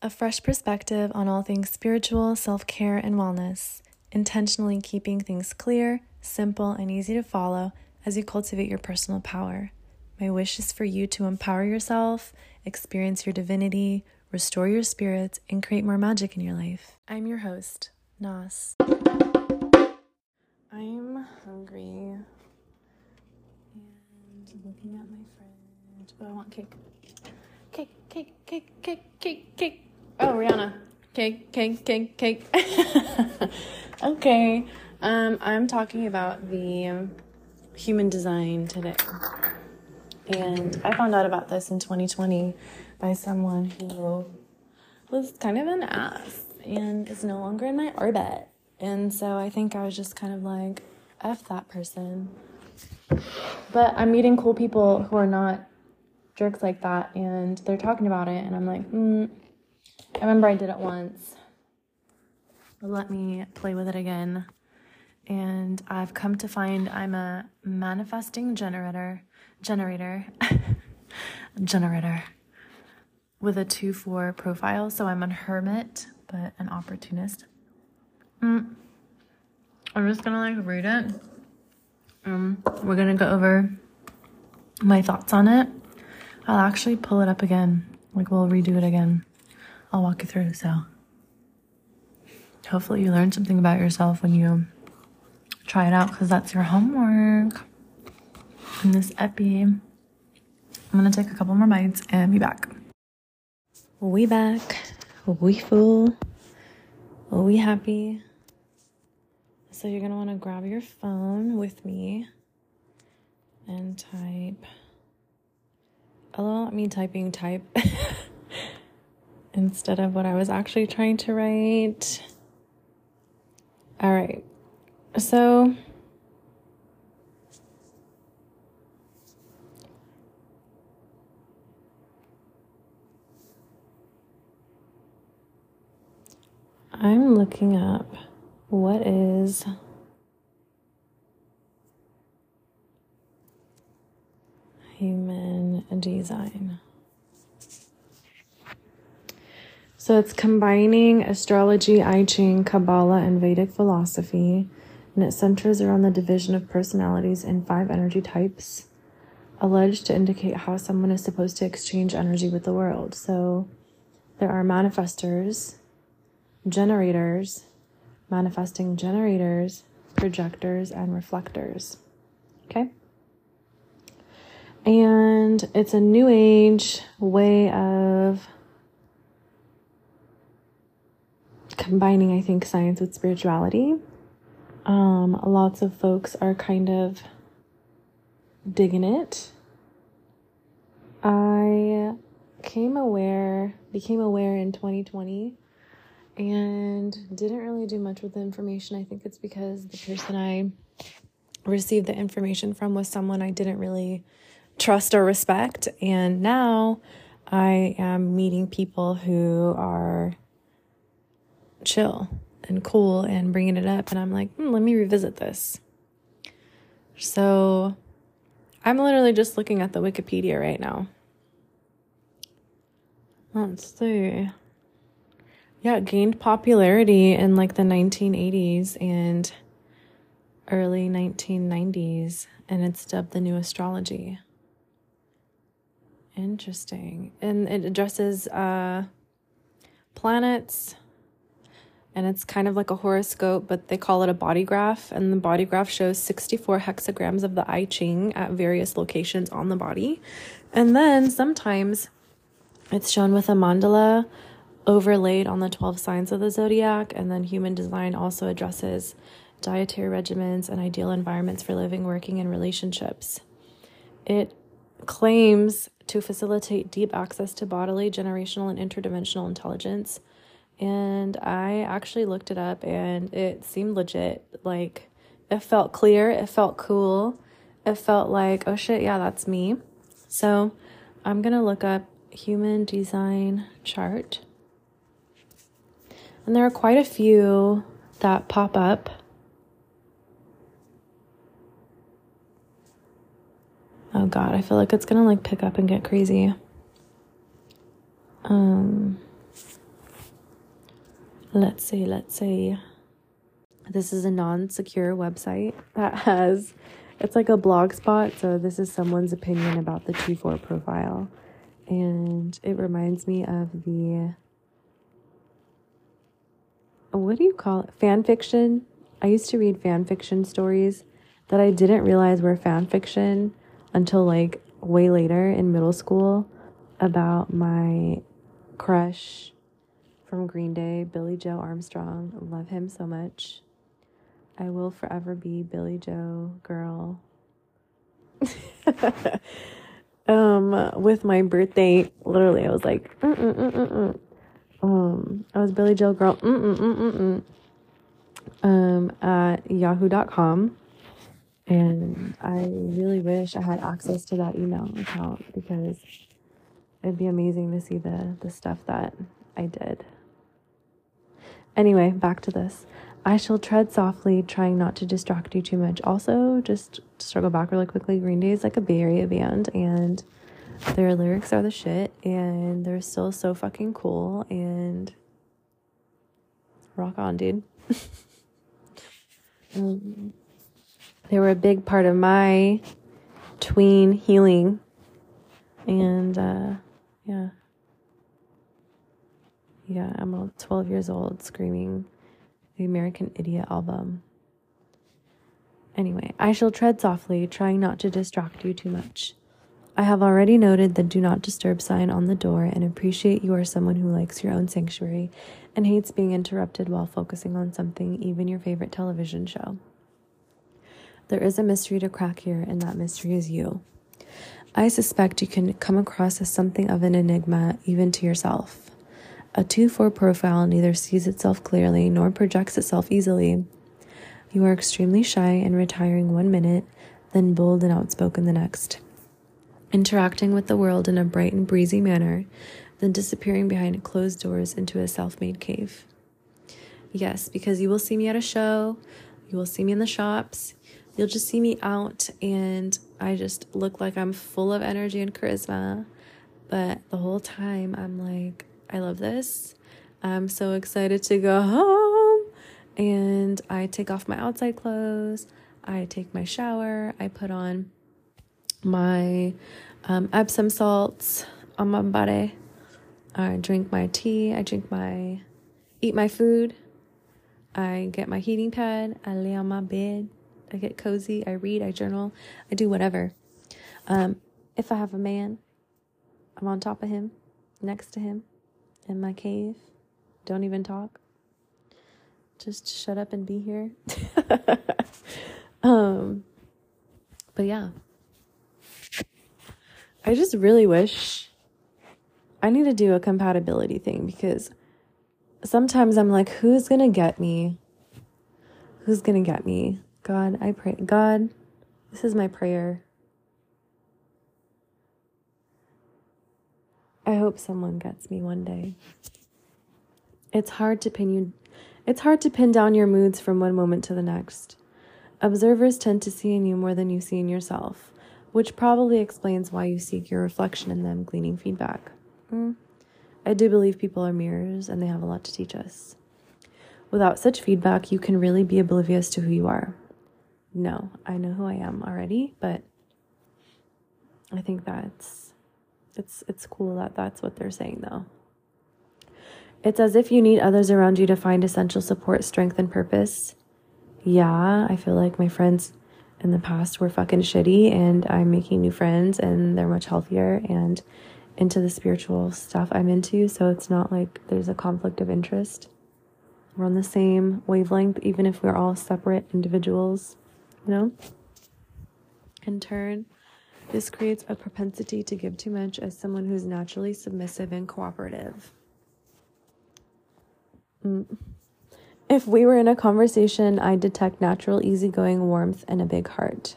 A fresh perspective on all things spiritual, self care, and wellness, intentionally keeping things clear, simple, and easy to follow as you cultivate your personal power. My wish is for you to empower yourself, experience your divinity, restore your spirits, and create more magic in your life. I'm your host, Nas. I'm hungry and looking at my Oh, I want cake. Cake, cake, cake, cake, cake, cake. Oh, Rihanna. Cake, cake, cake, cake. okay. Um, I'm talking about the human design today. And I found out about this in 2020 by someone who was kind of an ass and is no longer in my orbit. And so I think I was just kind of like, F that person. But I'm meeting cool people who are not jerks like that and they're talking about it. And I'm like, hmm. I remember I did it once. Let me play with it again. And I've come to find I'm a manifesting generator, generator, generator with a 2 4 profile. So I'm a hermit, but an opportunist. Mm. I'm just gonna like read it. Um, we're gonna go over my thoughts on it. I'll actually pull it up again. Like we'll redo it again. I'll walk you through. So hopefully you learn something about yourself when you try it out because that's your homework. In this epi, I'm gonna take a couple more bites and be back. We back. We full. We happy. So you're gonna want to grab your phone with me and type. Although me typing type instead of what I was actually trying to write. All right. So I'm looking up what is human design. So it's combining astrology, I Ching, Kabbalah, and Vedic philosophy, and it centers around the division of personalities in five energy types, alleged to indicate how someone is supposed to exchange energy with the world. So there are manifestors, generators, manifesting generators, projectors, and reflectors. Okay? And it's a new age way of combining, I think, science with spirituality. Um, lots of folks are kind of digging it. I came aware, became aware in 2020 and didn't really do much with the information. I think it's because the person I received the information from was someone I didn't really trust or respect. And now I am meeting people who are chill and cool and bringing it up. And I'm like, hmm, let me revisit this. So I'm literally just looking at the Wikipedia right now. Let's see yeah, it gained popularity in like the 1980s and early 1990s, and it's dubbed the new astrology. Interesting. And it addresses uh, planets, and it's kind of like a horoscope, but they call it a body graph. And the body graph shows 64 hexagrams of the I Ching at various locations on the body. And then sometimes it's shown with a mandala overlaid on the 12 signs of the zodiac. And then human design also addresses dietary regimens and ideal environments for living, working, and relationships. It claims to facilitate deep access to bodily, generational, and interdimensional intelligence. And I actually looked it up and it seemed legit. Like, it felt clear, it felt cool, it felt like, oh shit, yeah, that's me. So I'm gonna look up human design chart and there are quite a few that pop up. Oh god, I feel like it's gonna like pick up and get crazy. Um, let's see, let's see. This is a non secure website that has, it's like a blog spot. So this is someone's opinion about the T4 profile. And it reminds me of the, what do you call it? Fan fiction. I used to read fan fiction stories that I didn't realize were fan fiction until like way later in middle school about my crush from Green Day, Billie Joe Armstrong. Love him so much. I will forever be Billie Joe girl. um, with my birthday, literally, I was like, Mm-mm-mm-mm-mm. um, I was Billie Joe girl, Mm-mm-mm-mm-mm. um, at yahoo.com. And I really wish I had access to that email account because it'd be amazing to see the, the stuff that I did. Anyway, back to this. I shall tread softly, trying not to distract you too much. Also, just struggle back really quickly, Green Day is like a Bay Area band, and their lyrics are the shit, and they're still so fucking cool, and rock on, dude. um, they were a big part of my tween healing, and uh, yeah. Yeah, I'm 12 years old screaming the American Idiot album. Anyway, I shall tread softly, trying not to distract you too much. I have already noted the do not disturb sign on the door and appreciate you are someone who likes your own sanctuary and hates being interrupted while focusing on something, even your favorite television show. There is a mystery to crack here, and that mystery is you. I suspect you can come across as something of an enigma even to yourself. A 2 4 profile neither sees itself clearly nor projects itself easily. You are extremely shy and retiring one minute, then bold and outspoken the next. Interacting with the world in a bright and breezy manner, then disappearing behind closed doors into a self made cave. Yes, because you will see me at a show, you will see me in the shops, you'll just see me out, and I just look like I'm full of energy and charisma. But the whole time, I'm like, I love this. I'm so excited to go home. And I take off my outside clothes. I take my shower. I put on my um, Epsom salts on my body. I drink my tea. I drink my, eat my food. I get my heating pad. I lay on my bed. I get cozy. I read. I journal. I do whatever. Um, if I have a man, I'm on top of him, next to him in my cave. Don't even talk. Just shut up and be here. um but yeah. I just really wish I need to do a compatibility thing because sometimes I'm like who's going to get me? Who's going to get me? God, I pray God, this is my prayer. I hope someone gets me one day. It's hard to pin you it's hard to pin down your moods from one moment to the next. Observers tend to see in you more than you see in yourself, which probably explains why you seek your reflection in them, gleaning feedback. Mm. I do believe people are mirrors and they have a lot to teach us. Without such feedback, you can really be oblivious to who you are. No, I know who I am already, but I think that's it's it's cool that that's what they're saying though. It's as if you need others around you to find essential support, strength, and purpose. Yeah, I feel like my friends in the past were fucking shitty, and I'm making new friends, and they're much healthier and into the spiritual stuff I'm into. So it's not like there's a conflict of interest. We're on the same wavelength, even if we're all separate individuals, you know? In turn, this creates a propensity to give too much as someone who's naturally submissive and cooperative. Mm. If we were in a conversation, I'd detect natural, easygoing warmth and a big heart.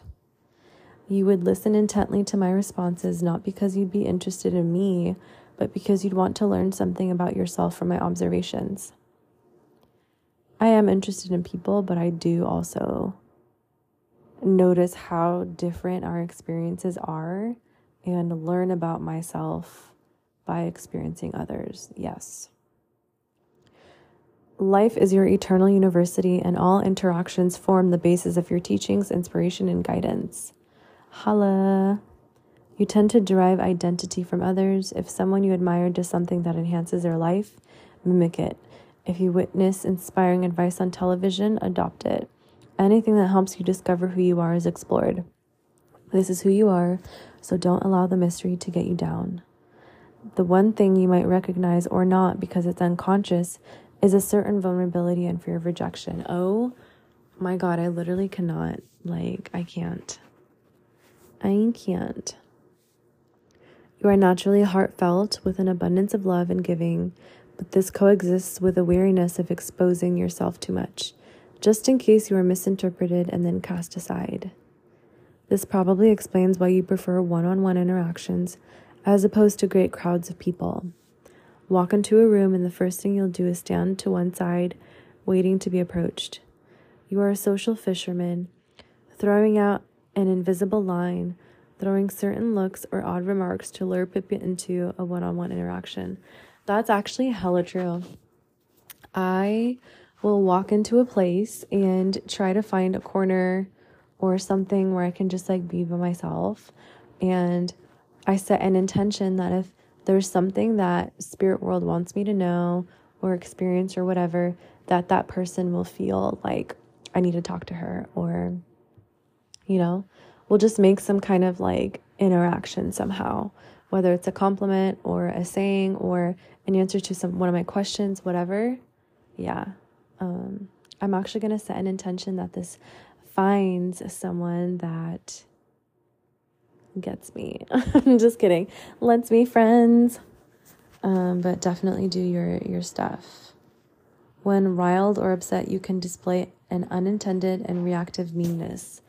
You would listen intently to my responses, not because you'd be interested in me, but because you'd want to learn something about yourself from my observations. I am interested in people, but I do also notice how different our experiences are and learn about myself by experiencing others. Yes. Life is your eternal university, and all interactions form the basis of your teachings, inspiration, and guidance. Holla. You tend to derive identity from others. If someone you admire does something that enhances their life, mimic it. If you witness inspiring advice on television, adopt it. Anything that helps you discover who you are is explored. This is who you are, so don't allow the mystery to get you down. The one thing you might recognize or not because it's unconscious is a certain vulnerability and fear of rejection. Oh my God, I literally cannot. Like, I can't. I can't. You are naturally heartfelt with an abundance of love and giving, but this coexists with a weariness of exposing yourself too much, just in case you are misinterpreted and then cast aside. This probably explains why you prefer one on one interactions as opposed to great crowds of people. Walk into a room, and the first thing you'll do is stand to one side, waiting to be approached. You are a social fisherman, throwing out an invisible line, throwing certain looks or odd remarks to lure people into a one on one interaction. That's actually hella true. I will walk into a place and try to find a corner or something where I can just like be by myself. And I set an intention that if there's something that spirit world wants me to know or experience or whatever that that person will feel like I need to talk to her or you know we'll just make some kind of like interaction somehow whether it's a compliment or a saying or an answer to some one of my questions whatever yeah um I'm actually going to set an intention that this finds someone that gets me. I'm just kidding. Let's be friends. Um, but definitely do your your stuff. When riled or upset, you can display an unintended and reactive meanness.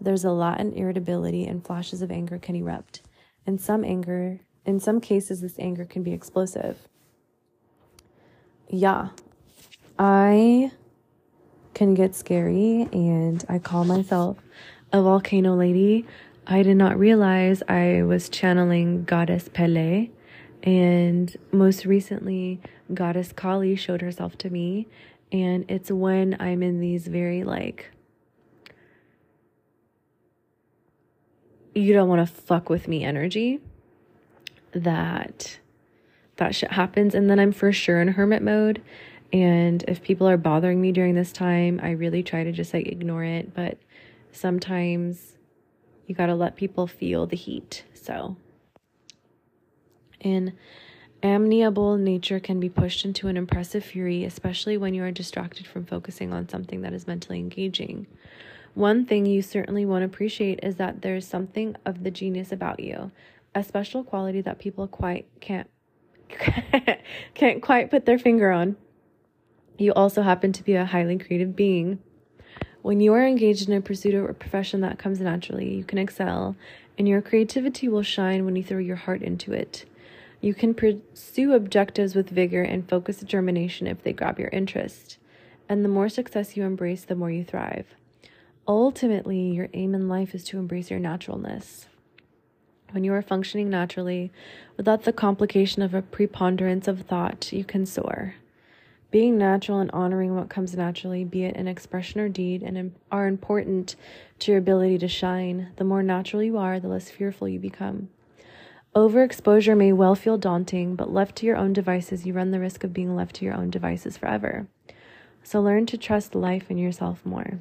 There's a latent irritability and flashes of anger can erupt. In some anger, in some cases, this anger can be explosive. Yeah, I can get scary, and I call myself a volcano lady I did not realize I was channeling Goddess Pele. And most recently, Goddess Kali showed herself to me. And it's when I'm in these very like, you don't want to fuck with me energy that that shit happens. And then I'm for sure in hermit mode. And if people are bothering me during this time, I really try to just like ignore it. But sometimes you got to let people feel the heat. So, in amiable nature can be pushed into an impressive fury, especially when you are distracted from focusing on something that is mentally engaging. One thing you certainly won't appreciate is that there's something of the genius about you, a special quality that people quite can't can't quite put their finger on. You also happen to be a highly creative being when you are engaged in a pursuit or profession that comes naturally, you can excel, and your creativity will shine when you throw your heart into it. You can pursue objectives with vigor and focused determination if they grab your interest. And the more success you embrace, the more you thrive. Ultimately, your aim in life is to embrace your naturalness. When you are functioning naturally, without the complication of a preponderance of thought, you can soar. Being natural and honoring what comes naturally, be it an expression or deed, and are important to your ability to shine. The more natural you are, the less fearful you become. Overexposure may well feel daunting, but left to your own devices, you run the risk of being left to your own devices forever. So learn to trust life and yourself more.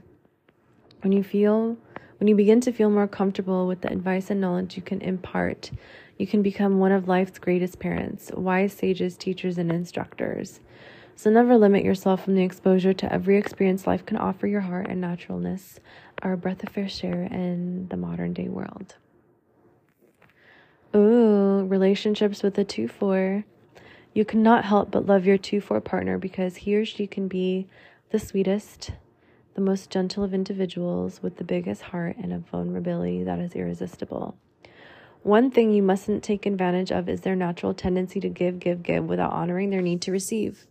When you feel when you begin to feel more comfortable with the advice and knowledge you can impart, you can become one of life's greatest parents, wise sages, teachers, and instructors. So never limit yourself from the exposure to every experience life can offer your heart and naturalness are a breath of fresh air in the modern day world. Ooh, relationships with a 2 4. You cannot help but love your 2 4 partner because he or she can be the sweetest, the most gentle of individuals with the biggest heart and a vulnerability that is irresistible. One thing you mustn't take advantage of is their natural tendency to give, give, give without honoring their need to receive.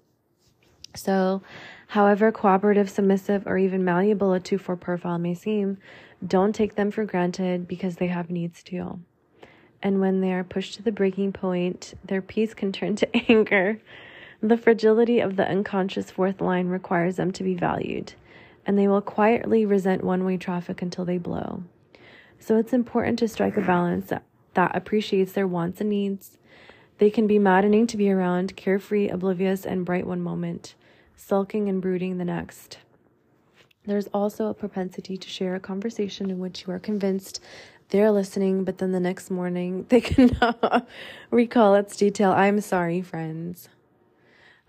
So, however cooperative, submissive, or even malleable a 2 4 profile may seem, don't take them for granted because they have needs too. and when they are pushed to the breaking point, their peace can turn to anger. The fragility of the unconscious fourth line requires them to be valued, and they will quietly resent one way traffic until they blow. So it's important to strike a balance that, that appreciates their wants and needs. They can be maddening to be around, carefree, oblivious, and bright one moment, sulking and brooding the next. There's also a propensity to share a conversation in which you are convinced they're listening, but then the next morning they cannot recall its detail. I'm sorry, friends.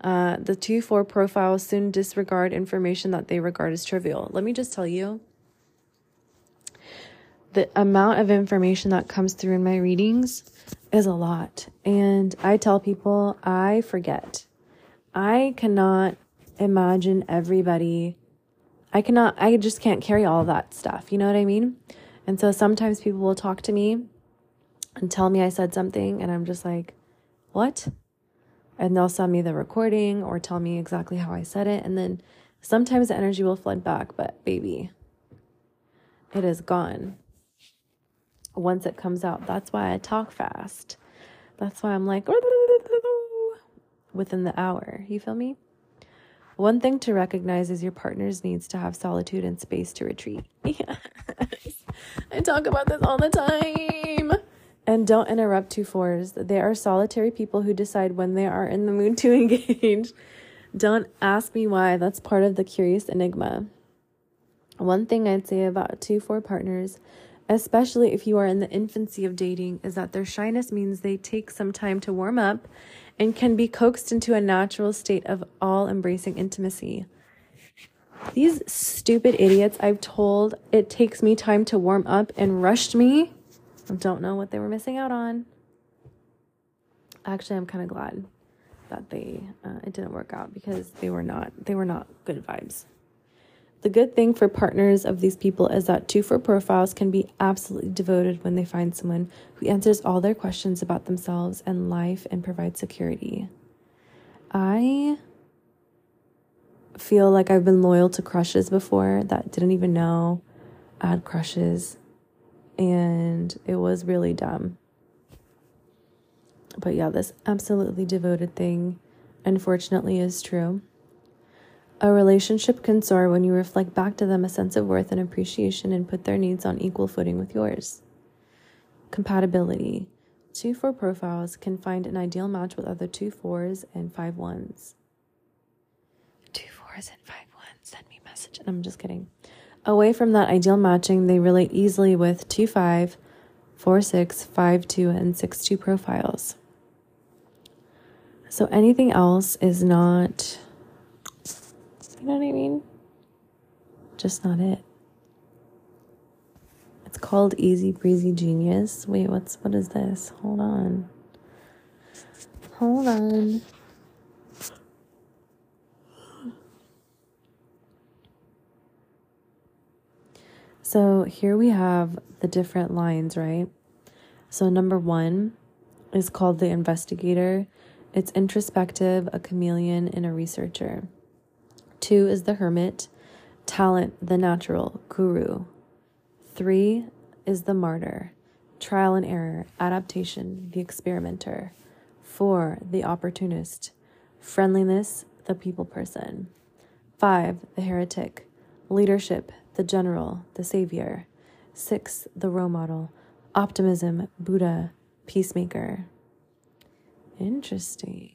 Uh, the 2 4 profiles soon disregard information that they regard as trivial. Let me just tell you the amount of information that comes through in my readings is a lot. And I tell people I forget. I cannot imagine everybody. I cannot, I just can't carry all that stuff. You know what I mean? And so sometimes people will talk to me and tell me I said something, and I'm just like, what? And they'll send me the recording or tell me exactly how I said it. And then sometimes the energy will flood back, but baby, it is gone once it comes out. That's why I talk fast. That's why I'm like within the hour. You feel me? One thing to recognize is your partner's needs to have solitude and space to retreat. Yes. I talk about this all the time. And don't interrupt two fours. They are solitary people who decide when they are in the mood to engage. don't ask me why. That's part of the curious enigma. One thing I'd say about two four partners, especially if you are in the infancy of dating, is that their shyness means they take some time to warm up and can be coaxed into a natural state of all embracing intimacy. These stupid idiots I've told it takes me time to warm up and rushed me. I don't know what they were missing out on. Actually, I'm kind of glad that they uh, it didn't work out because they were not they were not good vibes. The good thing for partners of these people is that two four profiles can be absolutely devoted when they find someone who answers all their questions about themselves and life and provides security. I feel like I've been loyal to crushes before that didn't even know I had crushes. And it was really dumb. But yeah, this absolutely devoted thing, unfortunately, is true. A relationship can soar when you reflect back to them a sense of worth and appreciation and put their needs on equal footing with yours. Compatibility. Two four profiles can find an ideal match with other two fours and five ones. Two fours and five ones. Send me message. And I'm just kidding. Away from that ideal matching, they relate easily with two five, four six, five two, and six two profiles. So anything else is not, you know what I mean? Just not it. It's called Easy Breezy Genius. Wait, what's what is this? Hold on. Hold on. So here we have the different lines, right? So number one is called the investigator. It's introspective, a chameleon, and a researcher. Two is the hermit, talent, the natural, guru. Three is the martyr, trial and error, adaptation, the experimenter. Four, the opportunist, friendliness, the people person. Five, the heretic, leadership, the general, the savior. Six, the role model, optimism, Buddha, peacemaker. Interesting.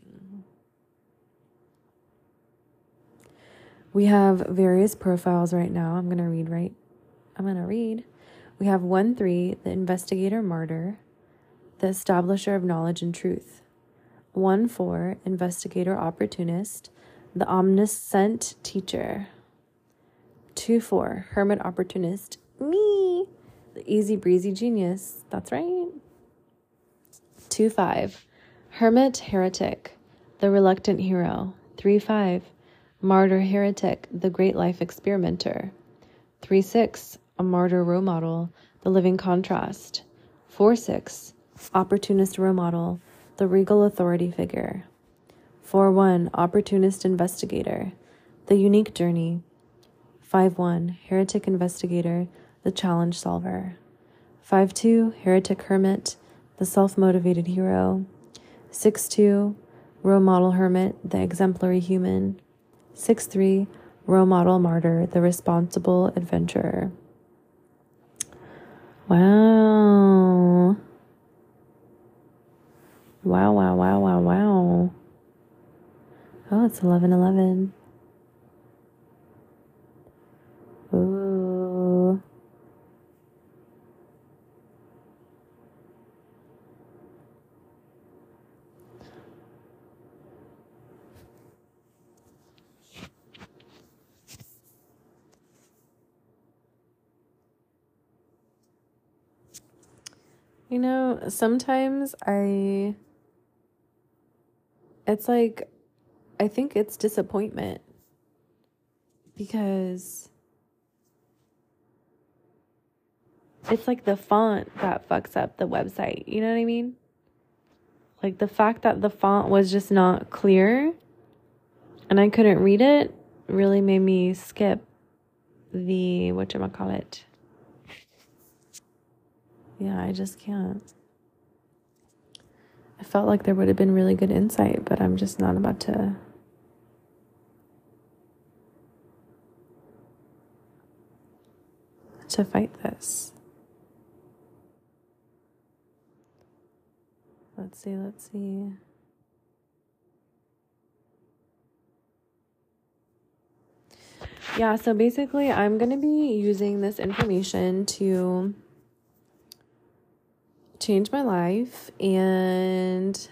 We have various profiles right now. I'm going to read right. I'm going to read. We have 1 3, the investigator martyr, the establisher of knowledge and truth. 1 4, investigator opportunist, the omniscient teacher. 2 4, hermit opportunist. Me, the easy breezy genius. That's right. 2 5, hermit heretic, the reluctant hero. 3 5, martyr heretic, the great life experimenter. 3 6, a martyr role model, the living contrast. 4 6, opportunist role model, the regal authority figure. 4 1, opportunist investigator, the unique journey, 5 1 Heretic Investigator, the Challenge Solver. 5 2 Heretic Hermit, the self motivated hero. 6 2, role model hermit, the exemplary human. 6 3, role model martyr, the responsible adventurer. Wow. Wow, wow, wow, wow, wow. Oh, it's 11 11. You know, sometimes I. It's like, I think it's disappointment because it's like the font that fucks up the website. You know what I mean? Like the fact that the font was just not clear and I couldn't read it really made me skip the what you call it yeah, I just can't. I felt like there would have been really good insight, but I'm just not about to. to fight this. Let's see, let's see. Yeah, so basically, I'm going to be using this information to changed my life and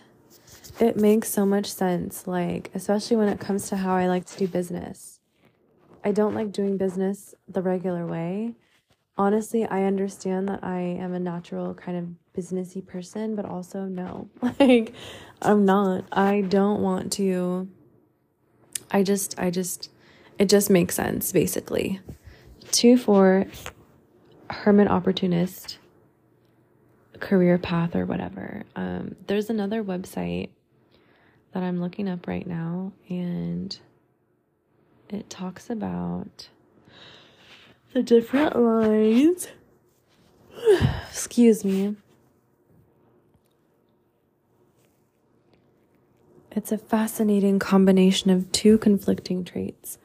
it makes so much sense like especially when it comes to how I like to do business. I don't like doing business the regular way. Honestly, I understand that I am a natural kind of businessy person, but also no. Like I'm not. I don't want to I just I just it just makes sense basically. 2 4 hermit opportunist career path or whatever. Um, there's another website that I'm looking up right now, and it talks about the different lines. Excuse me. It's a fascinating combination of two conflicting traits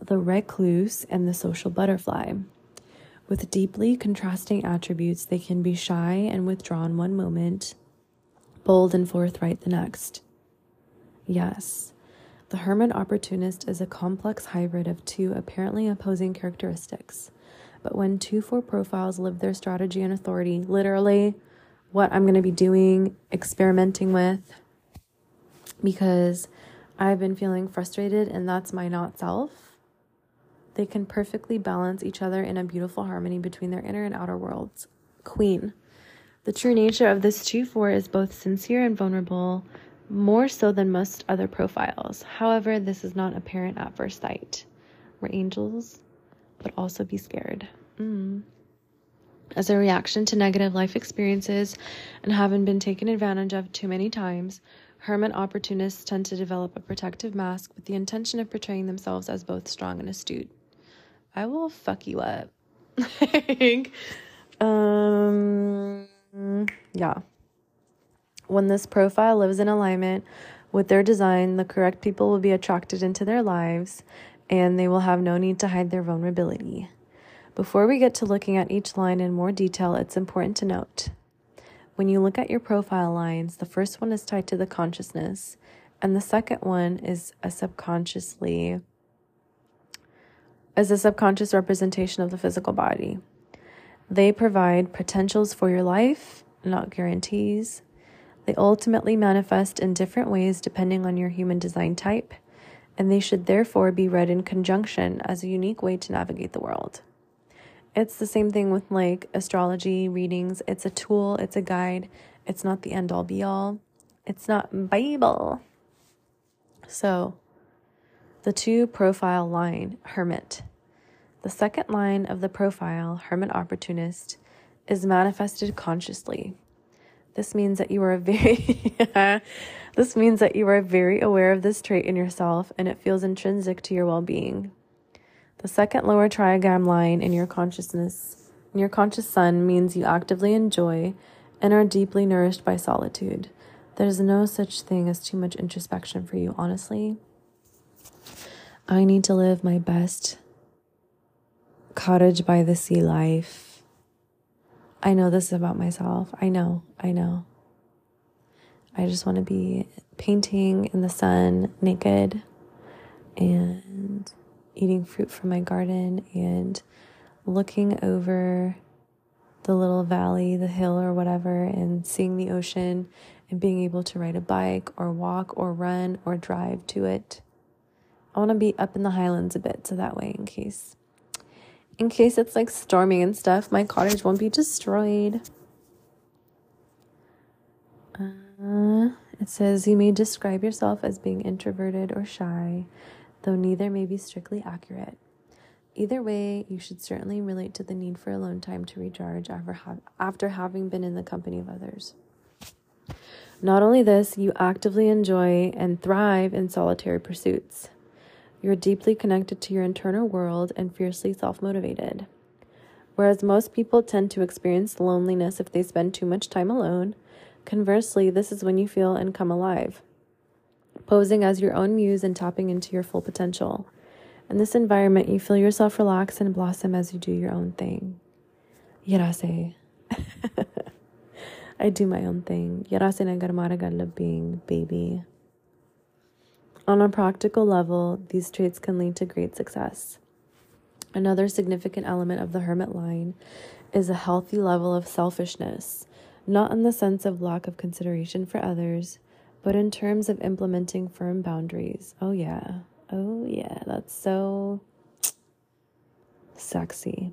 the recluse and the social butterfly. With deeply contrasting attributes, they can be shy and withdrawn one moment, bold and forthright the next. Yes, the hermit opportunist is a complex hybrid of two apparently opposing characteristics. But when 2 4 profiles live their strategy and authority, literally what I'm going to be doing, experimenting with, because I've been feeling frustrated and that's my not self they can perfectly balance each other in a beautiful harmony between their inner and outer worlds. Queen. The true nature of this 2 4 is both sincere and vulnerable, more so than most other profiles. However, this is not apparent at first sight. We're angels, but also be scared. Mm. As a reaction to negative life experiences and having been taken advantage of too many times, hermit opportunists tend to develop a protective mask with the intention of portraying themselves as both strong and astute. I will fuck you up. like, um, yeah. When this profile lives in alignment with their design, the correct people will be attracted into their lives and they will have no need to hide their vulnerability. Before we get to looking at each line in more detail, it's important to note when you look at your profile lines, the first one is tied to the consciousness, and the second one is a subconsciously as a subconscious representation of the physical body. They provide potentials for your life, not guarantees. They ultimately manifest in different ways depending on your human design type, and they should therefore be read in conjunction as a unique way to navigate the world. It's the same thing with like astrology readings. It's a tool, it's a guide. It's not the end all be all. It's not Bible. So, the two profile line, hermit. The second line of the profile, hermit opportunist, is manifested consciously. This means that you are very this means that you are very aware of this trait in yourself and it feels intrinsic to your well-being. The second lower trigram line in your consciousness in your conscious sun means you actively enjoy and are deeply nourished by solitude. There's no such thing as too much introspection for you, honestly. I need to live my best cottage by the sea life. I know this about myself. I know, I know. I just want to be painting in the sun naked and eating fruit from my garden and looking over the little valley, the hill, or whatever, and seeing the ocean and being able to ride a bike or walk or run or drive to it. I want to be up in the highlands a bit so that way, in case. In case it's like storming and stuff, my cottage won't be destroyed. Uh, it says you may describe yourself as being introverted or shy, though neither may be strictly accurate. Either way, you should certainly relate to the need for alone time to recharge after, ha- after having been in the company of others. Not only this, you actively enjoy and thrive in solitary pursuits. You're deeply connected to your internal world and fiercely self motivated. Whereas most people tend to experience loneliness if they spend too much time alone, conversely, this is when you feel and come alive, posing as your own muse and tapping into your full potential. In this environment, you feel yourself relax and blossom as you do your own thing. Yarase. I do my own thing. Yarase nagarmara being baby. On a practical level, these traits can lead to great success. Another significant element of the hermit line is a healthy level of selfishness, not in the sense of lack of consideration for others, but in terms of implementing firm boundaries. Oh, yeah. Oh, yeah, that's so sexy.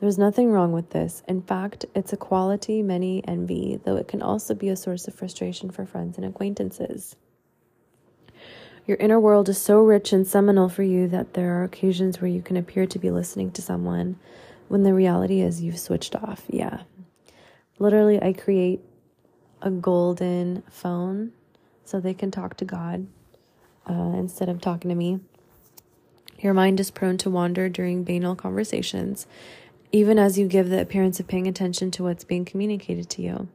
There's nothing wrong with this. In fact, it's a quality many envy, though it can also be a source of frustration for friends and acquaintances. Your inner world is so rich and seminal for you that there are occasions where you can appear to be listening to someone when the reality is you've switched off. Yeah. Literally, I create a golden phone so they can talk to God uh, instead of talking to me. Your mind is prone to wander during banal conversations, even as you give the appearance of paying attention to what's being communicated to you.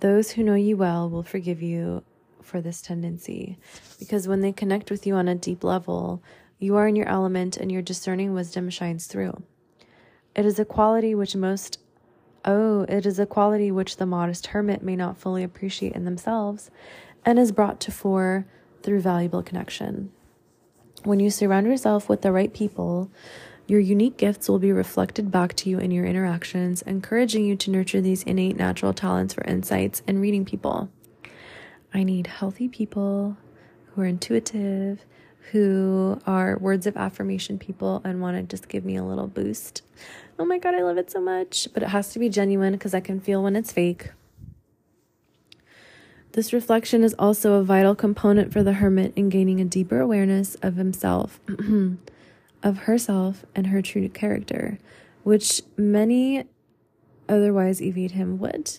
Those who know you well will forgive you for this tendency because when they connect with you on a deep level, you are in your element and your discerning wisdom shines through. It is a quality which most Oh, it is a quality which the modest hermit may not fully appreciate in themselves and is brought to fore through valuable connection. When you surround yourself with the right people, your unique gifts will be reflected back to you in your interactions, encouraging you to nurture these innate natural talents for insights and reading people. I need healthy people who are intuitive, who are words of affirmation people and want to just give me a little boost. Oh my God, I love it so much. But it has to be genuine because I can feel when it's fake. This reflection is also a vital component for the hermit in gaining a deeper awareness of himself, of herself, and her true character, which many otherwise evade him would.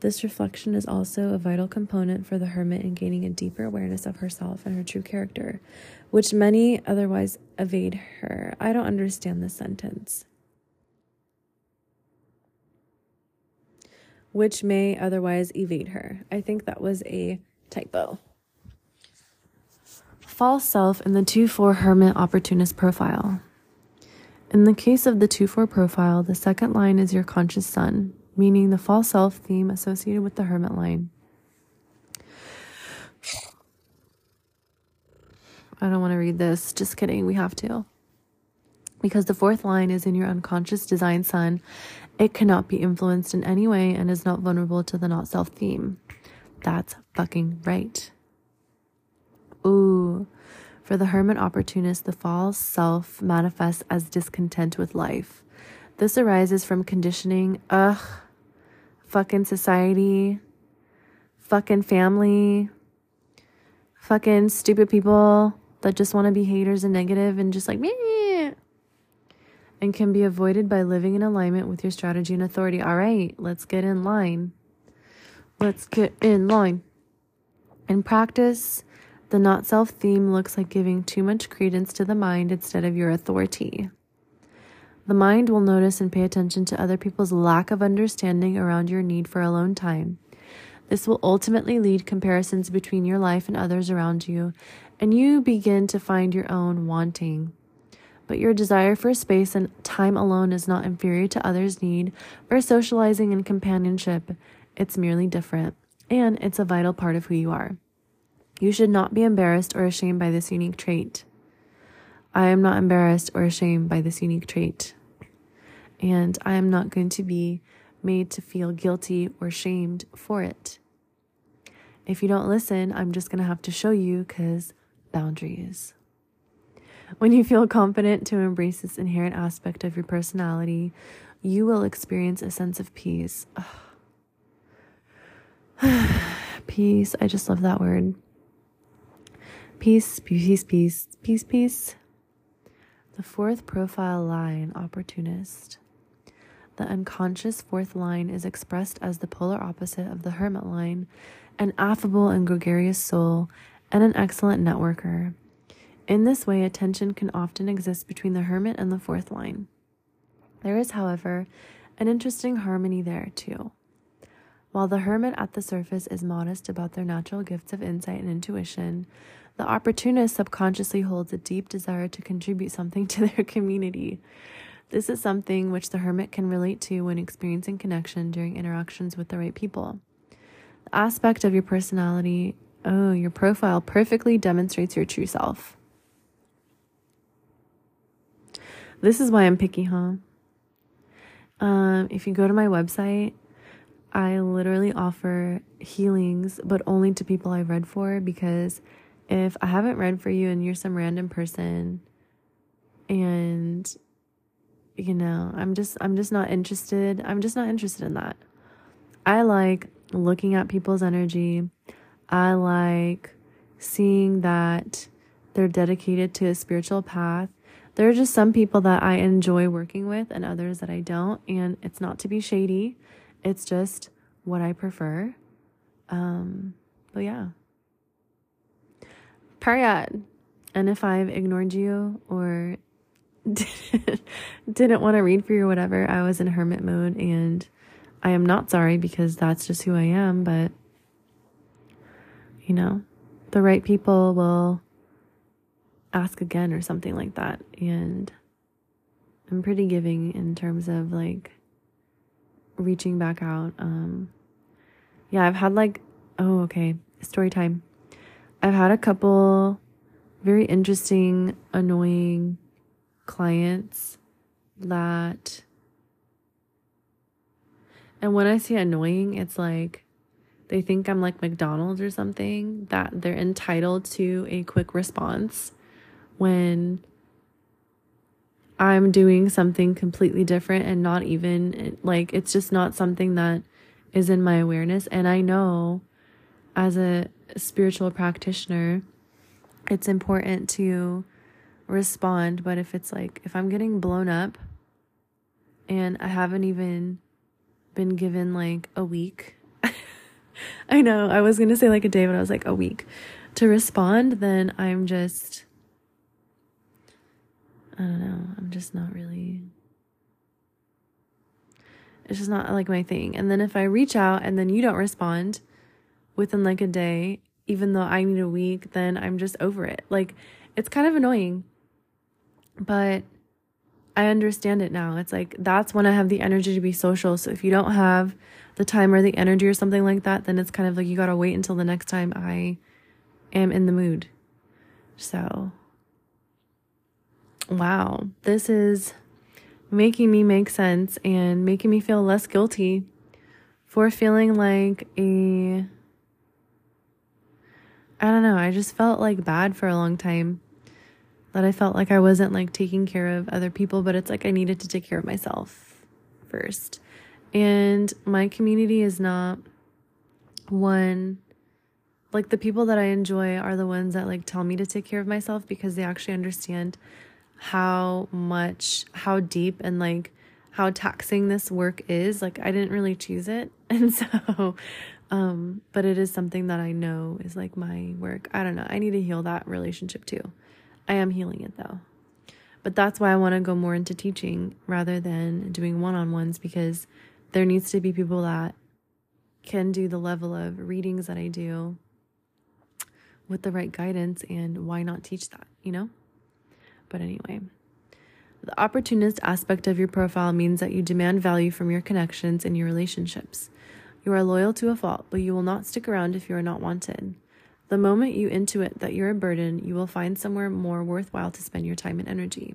This reflection is also a vital component for the hermit in gaining a deeper awareness of herself and her true character, which many otherwise evade her. I don't understand this sentence. which may otherwise evade her. I think that was a typo. False self in the 2 4 hermit opportunist profile. In the case of the 2 4 profile, the second line is your conscious sun, meaning the false self theme associated with the hermit line. I don't want to read this. Just kidding. We have to. Because the fourth line is in your unconscious design sun it cannot be influenced in any way and is not vulnerable to the not self theme. That's fucking right. Ooh. For the hermit opportunist, the false self manifests as discontent with life. This arises from conditioning, ugh, fucking society, fucking family, fucking stupid people that just want to be haters and negative and just like, me and can be avoided by living in alignment with your strategy and authority. All right, let's get in line. Let's get in line. In practice, the not self theme looks like giving too much credence to the mind instead of your authority. The mind will notice and pay attention to other people's lack of understanding around your need for alone time. This will ultimately lead comparisons between your life and others around you, and you begin to find your own wanting. But your desire for space and time alone is not inferior to others' need for socializing and companionship. It's merely different, and it's a vital part of who you are. You should not be embarrassed or ashamed by this unique trait. I am not embarrassed or ashamed by this unique trait and I am not going to be made to feel guilty or shamed for it. If you don't listen, I'm just going to have to show you because boundaries. When you feel confident to embrace this inherent aspect of your personality, you will experience a sense of peace. peace. I just love that word. Peace, peace, peace, peace, peace. The fourth profile line, opportunist. The unconscious fourth line is expressed as the polar opposite of the hermit line, an affable and gregarious soul, and an excellent networker. In this way, a tension can often exist between the hermit and the fourth line. There is, however, an interesting harmony there too. While the hermit at the surface is modest about their natural gifts of insight and intuition, the opportunist subconsciously holds a deep desire to contribute something to their community. This is something which the hermit can relate to when experiencing connection during interactions with the right people. The aspect of your personality, oh, your profile perfectly demonstrates your true self. This is why I'm picky, huh? Um, if you go to my website, I literally offer healings, but only to people I've read for because if I haven't read for you and you're some random person and you know, I'm just I'm just not interested. I'm just not interested in that. I like looking at people's energy. I like seeing that they're dedicated to a spiritual path. There are just some people that I enjoy working with and others that I don't, and it's not to be shady. It's just what I prefer. Um, but yeah. Period. And if I've ignored you or didn't, want to read for you or whatever, I was in hermit mode and I am not sorry because that's just who I am, but you know, the right people will ask again or something like that. And I'm pretty giving in terms of like reaching back out. Um yeah, I've had like oh okay, story time. I've had a couple very interesting, annoying clients that and when I say annoying, it's like they think I'm like McDonald's or something, that they're entitled to a quick response when I'm doing something completely different and not even like it's just not something that is in my awareness. And I know as a spiritual practitioner, it's important to respond. But if it's like, if I'm getting blown up and I haven't even been given like a week, I know I was going to say like a day, but I was like a week to respond, then I'm just, I don't know, I'm just not really. It's just not like my thing. And then if I reach out and then you don't respond within like a day, even though I need a week, then I'm just over it. Like, it's kind of annoying but I understand it now. It's like that's when I have the energy to be social. So if you don't have the time or the energy or something like that, then it's kind of like you got to wait until the next time I am in the mood. So, wow, this is making me make sense and making me feel less guilty for feeling like a I don't know, I just felt like bad for a long time that I felt like I wasn't like taking care of other people, but it's like I needed to take care of myself first. And my community is not one like the people that I enjoy are the ones that like tell me to take care of myself because they actually understand how much how deep and like how taxing this work is. Like I didn't really choose it. And so um but it is something that I know is like my work. I don't know. I need to heal that relationship too. I am healing it though. But that's why I want to go more into teaching rather than doing one on ones because there needs to be people that can do the level of readings that I do with the right guidance. And why not teach that, you know? But anyway. The opportunist aspect of your profile means that you demand value from your connections and your relationships. You are loyal to a fault, but you will not stick around if you are not wanted. The moment you intuit that you're a burden, you will find somewhere more worthwhile to spend your time and energy.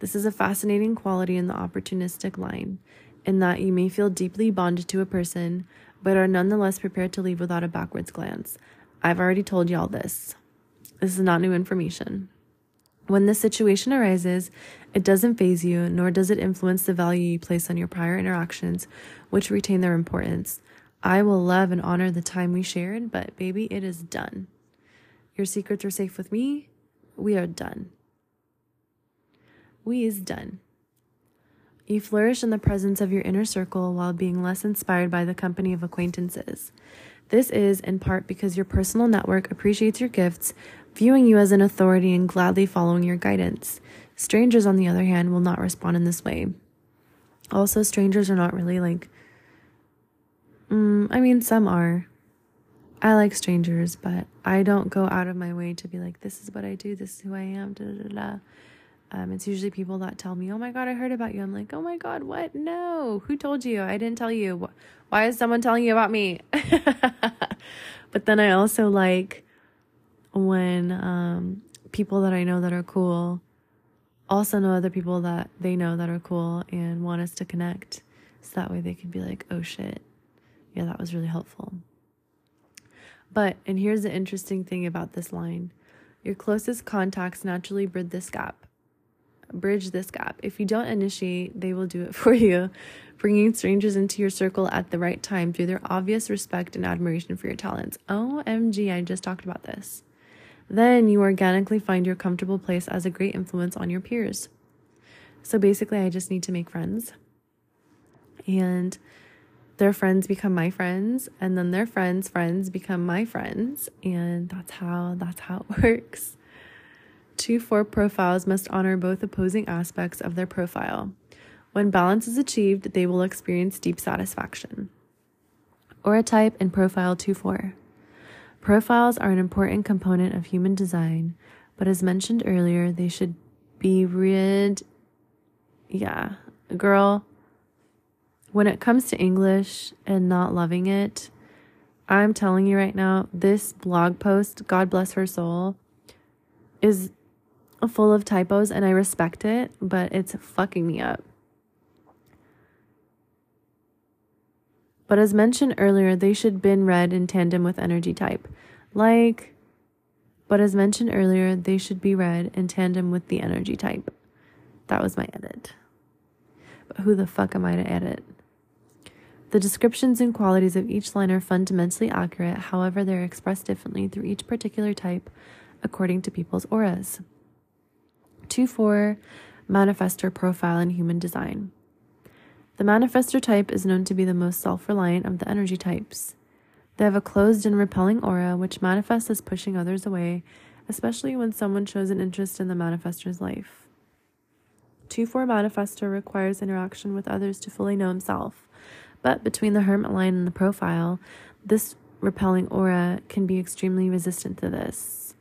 This is a fascinating quality in the opportunistic line, in that you may feel deeply bonded to a person, but are nonetheless prepared to leave without a backwards glance. I've already told y'all this. This is not new information. When this situation arises, it doesn't faze you, nor does it influence the value you place on your prior interactions, which retain their importance. I will love and honor the time we shared, but baby, it is done. Your secrets are safe with me. We are done. We is done. You flourish in the presence of your inner circle while being less inspired by the company of acquaintances. This is in part because your personal network appreciates your gifts, viewing you as an authority and gladly following your guidance. Strangers, on the other hand, will not respond in this way. Also, strangers are not really like, mm, I mean, some are. I like strangers, but I don't go out of my way to be like, this is what I do, this is who I am, da da da. Um, it's usually people that tell me, oh my God, I heard about you. I'm like, oh my God, what? No, who told you? I didn't tell you. Why is someone telling you about me? but then I also like when um, people that I know that are cool also know other people that they know that are cool and want us to connect. So that way they can be like, oh shit, yeah, that was really helpful. But, and here's the interesting thing about this line your closest contacts naturally bridge this gap. Bridge this gap. If you don't initiate, they will do it for you bringing strangers into your circle at the right time through their obvious respect and admiration for your talents. OMG, I just talked about this. Then you organically find your comfortable place as a great influence on your peers. So basically, I just need to make friends. And their friends become my friends and then their friends friends become my friends and that's how that's how it works two four profiles must honor both opposing aspects of their profile when balance is achieved, they will experience deep satisfaction. Aura type and profile 2 4. Profiles are an important component of human design, but as mentioned earlier, they should be read. Yeah, girl, when it comes to English and not loving it, I'm telling you right now, this blog post, God bless her soul, is full of typos and I respect it, but it's fucking me up. But as mentioned earlier, they should been read in tandem with energy type. Like, but as mentioned earlier, they should be read in tandem with the energy type. That was my edit. But who the fuck am I to edit? The descriptions and qualities of each line are fundamentally accurate, however, they're expressed differently through each particular type according to people's auras. 2 4 Manifestor Profile in Human Design. The manifestor type is known to be the most self reliant of the energy types. They have a closed and repelling aura, which manifests as pushing others away, especially when someone shows an interest in the manifestor's life. 2 4 manifestor requires interaction with others to fully know himself, but between the hermit line and the profile, this repelling aura can be extremely resistant to this.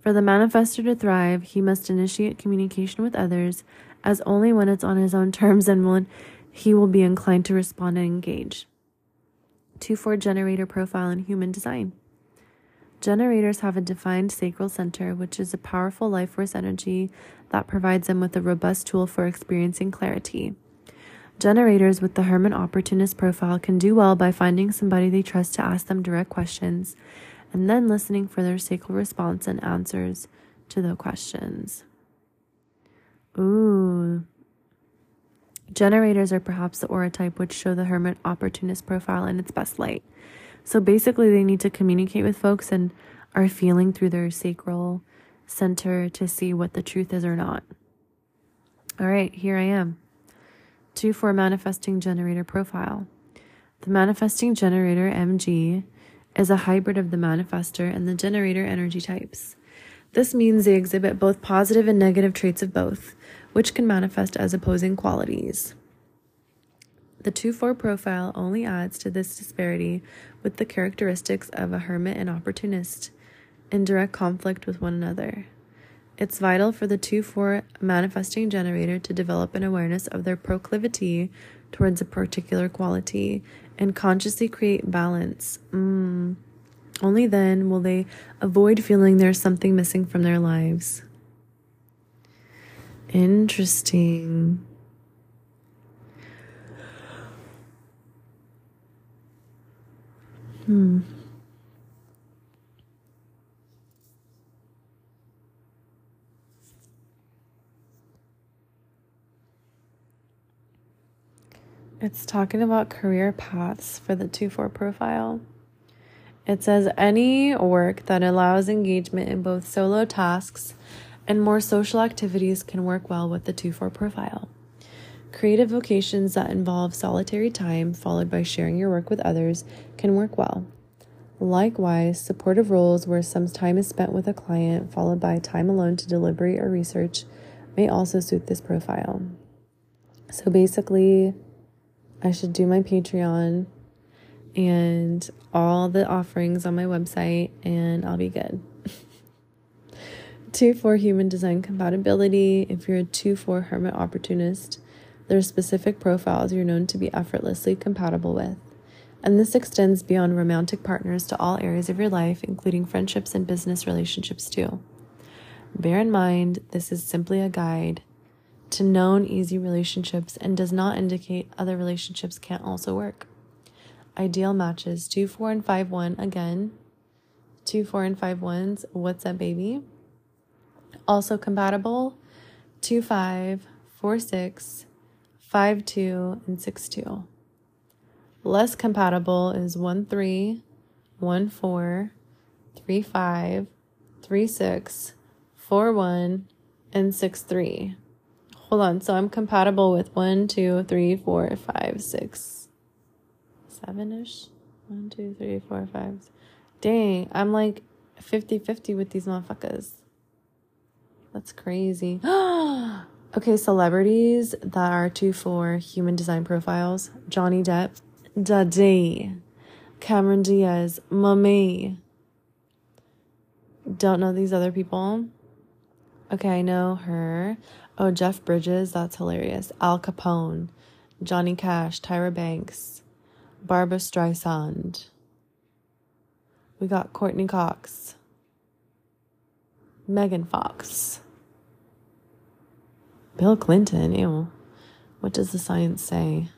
For the manifestor to thrive, he must initiate communication with others as only when it's on his own terms and when he will be inclined to respond and engage. 2 4 generator profile in human design. Generators have a defined sacral center, which is a powerful life force energy that provides them with a robust tool for experiencing clarity. Generators with the Hermit Opportunist profile can do well by finding somebody they trust to ask them direct questions and then listening for their sacral response and answers to the questions. Ooh. Generators are perhaps the aura type which show the hermit opportunist profile in its best light. So basically, they need to communicate with folks and are feeling through their sacral center to see what the truth is or not. All right, here I am. 2 4 manifesting generator profile. The manifesting generator MG is a hybrid of the manifestor and the generator energy types. This means they exhibit both positive and negative traits of both, which can manifest as opposing qualities. The 2 4 profile only adds to this disparity with the characteristics of a hermit and opportunist in direct conflict with one another. It's vital for the 2 4 manifesting generator to develop an awareness of their proclivity towards a particular quality and consciously create balance. Mm. Only then will they avoid feeling there's something missing from their lives. Interesting. Hmm. It's talking about career paths for the 2 4 profile. It says any work that allows engagement in both solo tasks and more social activities can work well with the 2 4 profile. Creative vocations that involve solitary time followed by sharing your work with others can work well. Likewise, supportive roles where some time is spent with a client followed by time alone to deliberate or research may also suit this profile. So basically, I should do my Patreon and all the offerings on my website, and I'll be good. 2 4 human design compatibility. If you're a 2 4 hermit opportunist, there are specific profiles you're known to be effortlessly compatible with. And this extends beyond romantic partners to all areas of your life, including friendships and business relationships, too. Bear in mind, this is simply a guide to known easy relationships and does not indicate other relationships can't also work. Ideal matches 2, 4, and 5, 1 again. 2, 4, and 5, 1s. What's up, baby? Also compatible 2, 5, 4, 6, 5, 2, and 6, 2. Less compatible is 1, 3, 1, 4, 3, 5, 3, 6, 4, 1, and 6, 3. Hold on. So I'm compatible with one, two, three, four, five, six, seven ish. One, two, three, four, five. Dang, I'm like 50 50 with these motherfuckers. That's crazy. okay, celebrities that are two for human design profiles Johnny Depp, Daddy, Cameron Diaz, Mummy. Don't know these other people. Okay, I know her. Oh, Jeff Bridges, that's hilarious. Al Capone, Johnny Cash, Tyra Banks, Barbra Streisand. We got Courteney Cox, Megan Fox, Bill Clinton. Ew. What does the science say?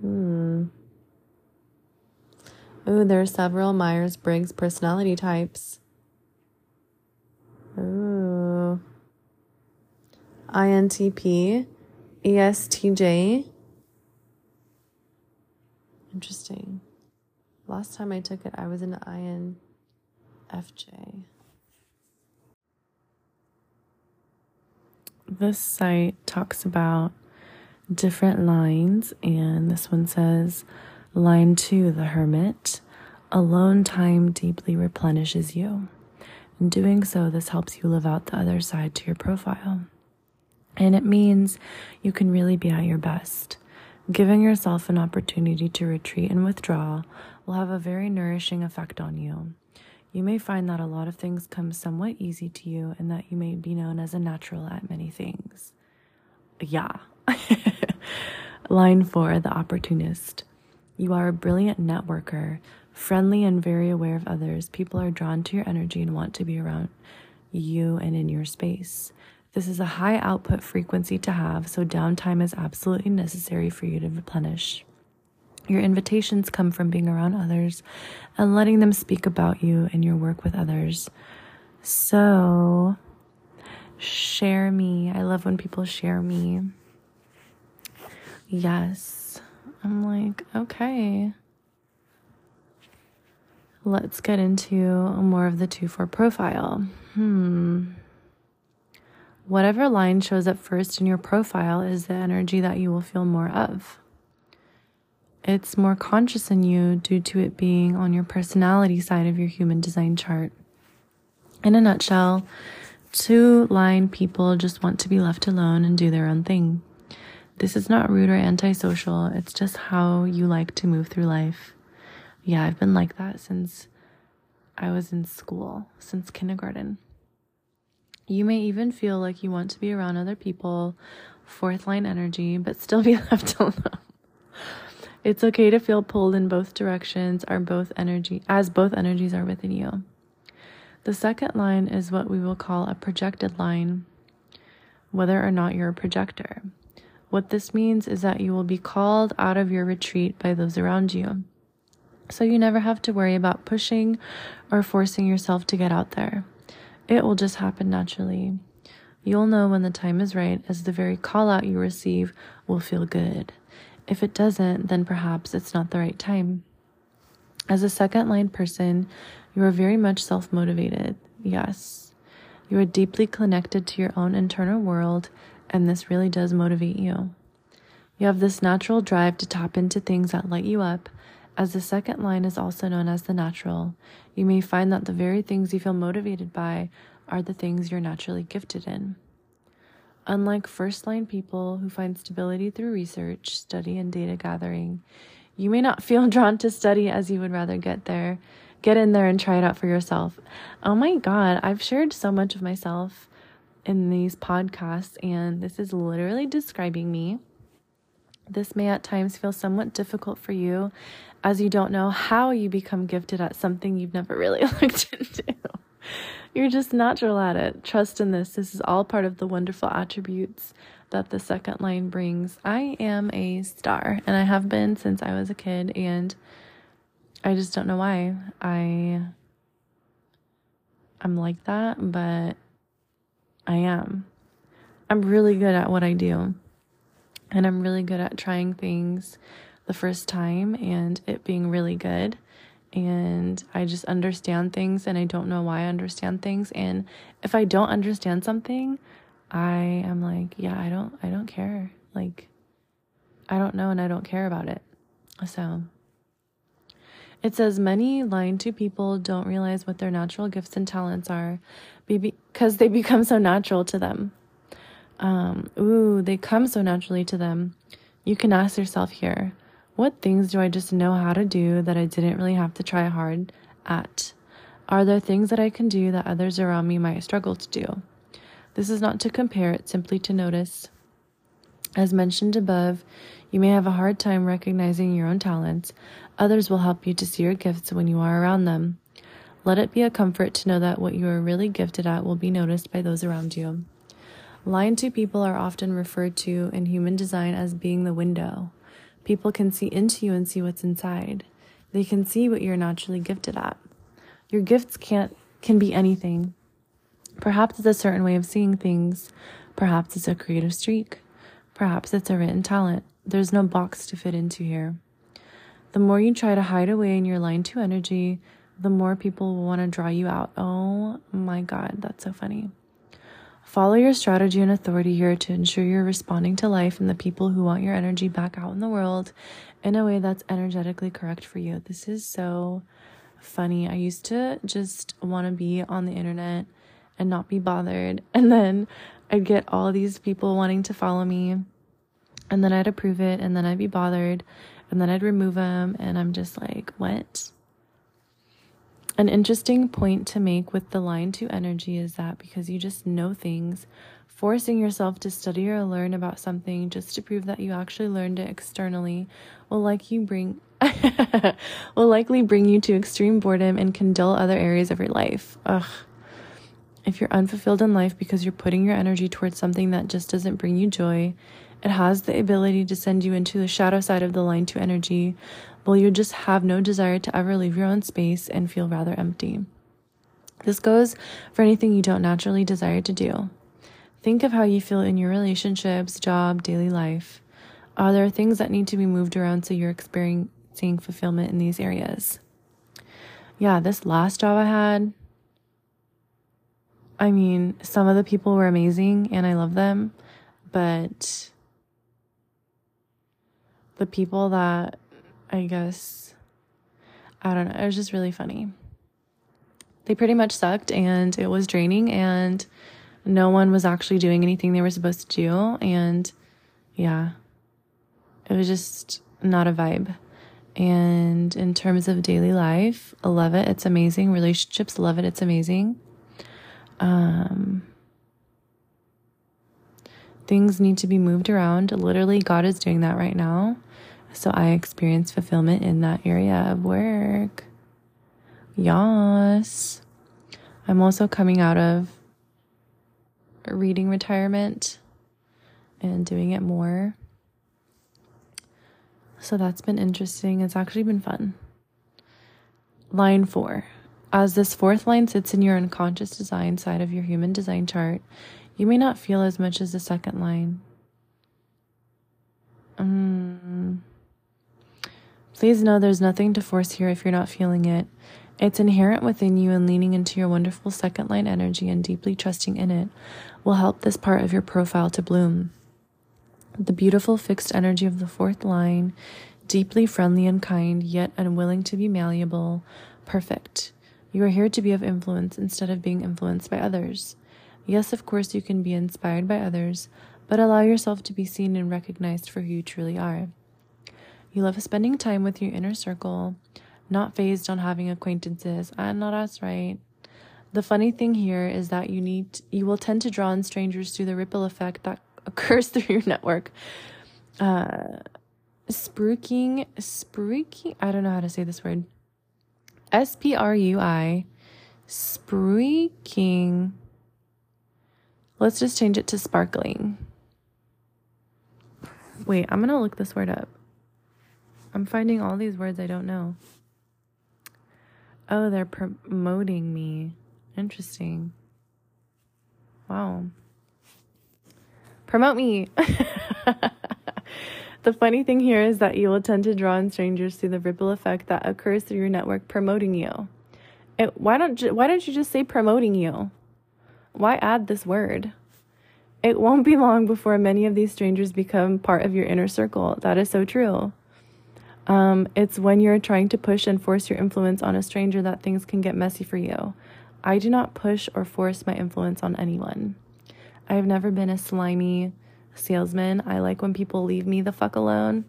Hmm. Ooh, there are several Myers Briggs personality types. Ooh. INTP, ESTJ. Interesting. Last time I took it, I was an INFJ. This site talks about different lines, and this one says, Line two, the hermit. Alone time deeply replenishes you. In doing so, this helps you live out the other side to your profile. And it means you can really be at your best. Giving yourself an opportunity to retreat and withdraw will have a very nourishing effect on you. You may find that a lot of things come somewhat easy to you and that you may be known as a natural at many things. Yeah. Line four, the opportunist. You are a brilliant networker friendly and very aware of others, people are drawn to your energy and want to be around you and in your space. This is a high output frequency to have, so downtime is absolutely necessary for you to replenish. Your invitations come from being around others and letting them speak about you and your work with others. So, share me. I love when people share me. Yes. I'm like, okay. Let's get into more of the 2 4 profile. Hmm. Whatever line shows up first in your profile is the energy that you will feel more of. it's more conscious in you due to it being on your personality side of your human design chart. In a nutshell, two line people just want to be left alone and do their own thing. This is not rude or antisocial, it's just how you like to move through life. Yeah, I've been like that since I was in school, since kindergarten. You may even feel like you want to be around other people, fourth line energy, but still be left alone. It's okay to feel pulled in both directions are both energy as both energies are within you. The second line is what we will call a projected line, whether or not you're a projector. What this means is that you will be called out of your retreat by those around you. So you never have to worry about pushing or forcing yourself to get out there. It will just happen naturally. You'll know when the time is right, as the very call out you receive will feel good. If it doesn't, then perhaps it's not the right time. As a second line person, you are very much self motivated. Yes. You are deeply connected to your own internal world, and this really does motivate you. You have this natural drive to tap into things that light you up, as the second line is also known as the natural. You may find that the very things you feel motivated by are the things you're naturally gifted in. Unlike first line people who find stability through research, study, and data gathering, you may not feel drawn to study as you would rather get there. Get in there and try it out for yourself. Oh my God, I've shared so much of myself in these podcasts, and this is literally describing me. This may at times feel somewhat difficult for you as you don't know how you become gifted at something you've never really looked into. You're just natural at it. Trust in this. This is all part of the wonderful attributes that the second line brings. I am a star, and I have been since I was a kid, and I just don't know why. I I'm like that, but I am. I'm really good at what I do. And I'm really good at trying things the first time and it being really good. And I just understand things and I don't know why I understand things. And if I don't understand something, I am like, yeah, I don't I don't care. Like I don't know and I don't care about it. So it says many line two people don't realize what their natural gifts and talents are because they become so natural to them. Um, ooh, they come so naturally to them. You can ask yourself here, what things do I just know how to do that I didn't really have to try hard at? Are there things that I can do that others around me might struggle to do? This is not to compare, it's simply to notice. As mentioned above, you may have a hard time recognizing your own talents. Others will help you to see your gifts when you are around them. Let it be a comfort to know that what you are really gifted at will be noticed by those around you. Line 2 people are often referred to in human design as being the window. People can see into you and see what's inside. They can see what you're naturally gifted at. Your gifts can't can be anything. Perhaps it's a certain way of seeing things. Perhaps it's a creative streak. Perhaps it's a written talent. There's no box to fit into here. The more you try to hide away in your line two energy, the more people will want to draw you out. Oh my God, that's so funny. Follow your strategy and authority here to ensure you're responding to life and the people who want your energy back out in the world in a way that's energetically correct for you. This is so funny. I used to just want to be on the internet and not be bothered. And then I'd get all these people wanting to follow me. And then I'd approve it. And then I'd be bothered. And then I'd remove them. And I'm just like, what? An interesting point to make with the line two energy is that because you just know things, forcing yourself to study or learn about something just to prove that you actually learned it externally will like you bring will likely bring you to extreme boredom and can dull other areas of your life. Ugh. If you're unfulfilled in life because you're putting your energy towards something that just doesn't bring you joy, it has the ability to send you into the shadow side of the line two energy, will you just have no desire to ever leave your own space and feel rather empty. This goes for anything you don't naturally desire to do. Think of how you feel in your relationships, job, daily life. Are there things that need to be moved around so you're experiencing fulfillment in these areas? Yeah, this last job I had, I mean, some of the people were amazing and I love them, but the people that I guess, I don't know. It was just really funny. They pretty much sucked and it was draining and no one was actually doing anything they were supposed to do. And yeah, it was just not a vibe. And in terms of daily life, I love it. It's amazing. Relationships, love it. It's amazing. Um, things need to be moved around. Literally, God is doing that right now. So I experience fulfillment in that area of work. Yes. I'm also coming out of reading retirement and doing it more. So that's been interesting. It's actually been fun. Line four. As this fourth line sits in your unconscious design side of your human design chart, you may not feel as much as the second line. Mm. Please know there's nothing to force here if you're not feeling it. It's inherent within you, and leaning into your wonderful second line energy and deeply trusting in it will help this part of your profile to bloom. The beautiful fixed energy of the fourth line, deeply friendly and kind, yet unwilling to be malleable, perfect. You are here to be of influence instead of being influenced by others. Yes, of course, you can be inspired by others, but allow yourself to be seen and recognized for who you truly are. You love spending time with your inner circle, not fazed on having acquaintances. And not us, right? The funny thing here is that you need you will tend to draw in strangers through the ripple effect that occurs through your network. Uh spruiking spruiking I don't know how to say this word. S P R U I spruiking Let's just change it to sparkling. Wait, I'm going to look this word up. I'm finding all these words I don't know. Oh, they're promoting me. Interesting. Wow. Promote me. the funny thing here is that you will tend to draw in strangers through the ripple effect that occurs through your network promoting you. It, why don't why don't you just say promoting you? Why add this word? It won't be long before many of these strangers become part of your inner circle. That is so true. Um, it's when you're trying to push and force your influence on a stranger that things can get messy for you. I do not push or force my influence on anyone. I have never been a slimy salesman. I like when people leave me the fuck alone,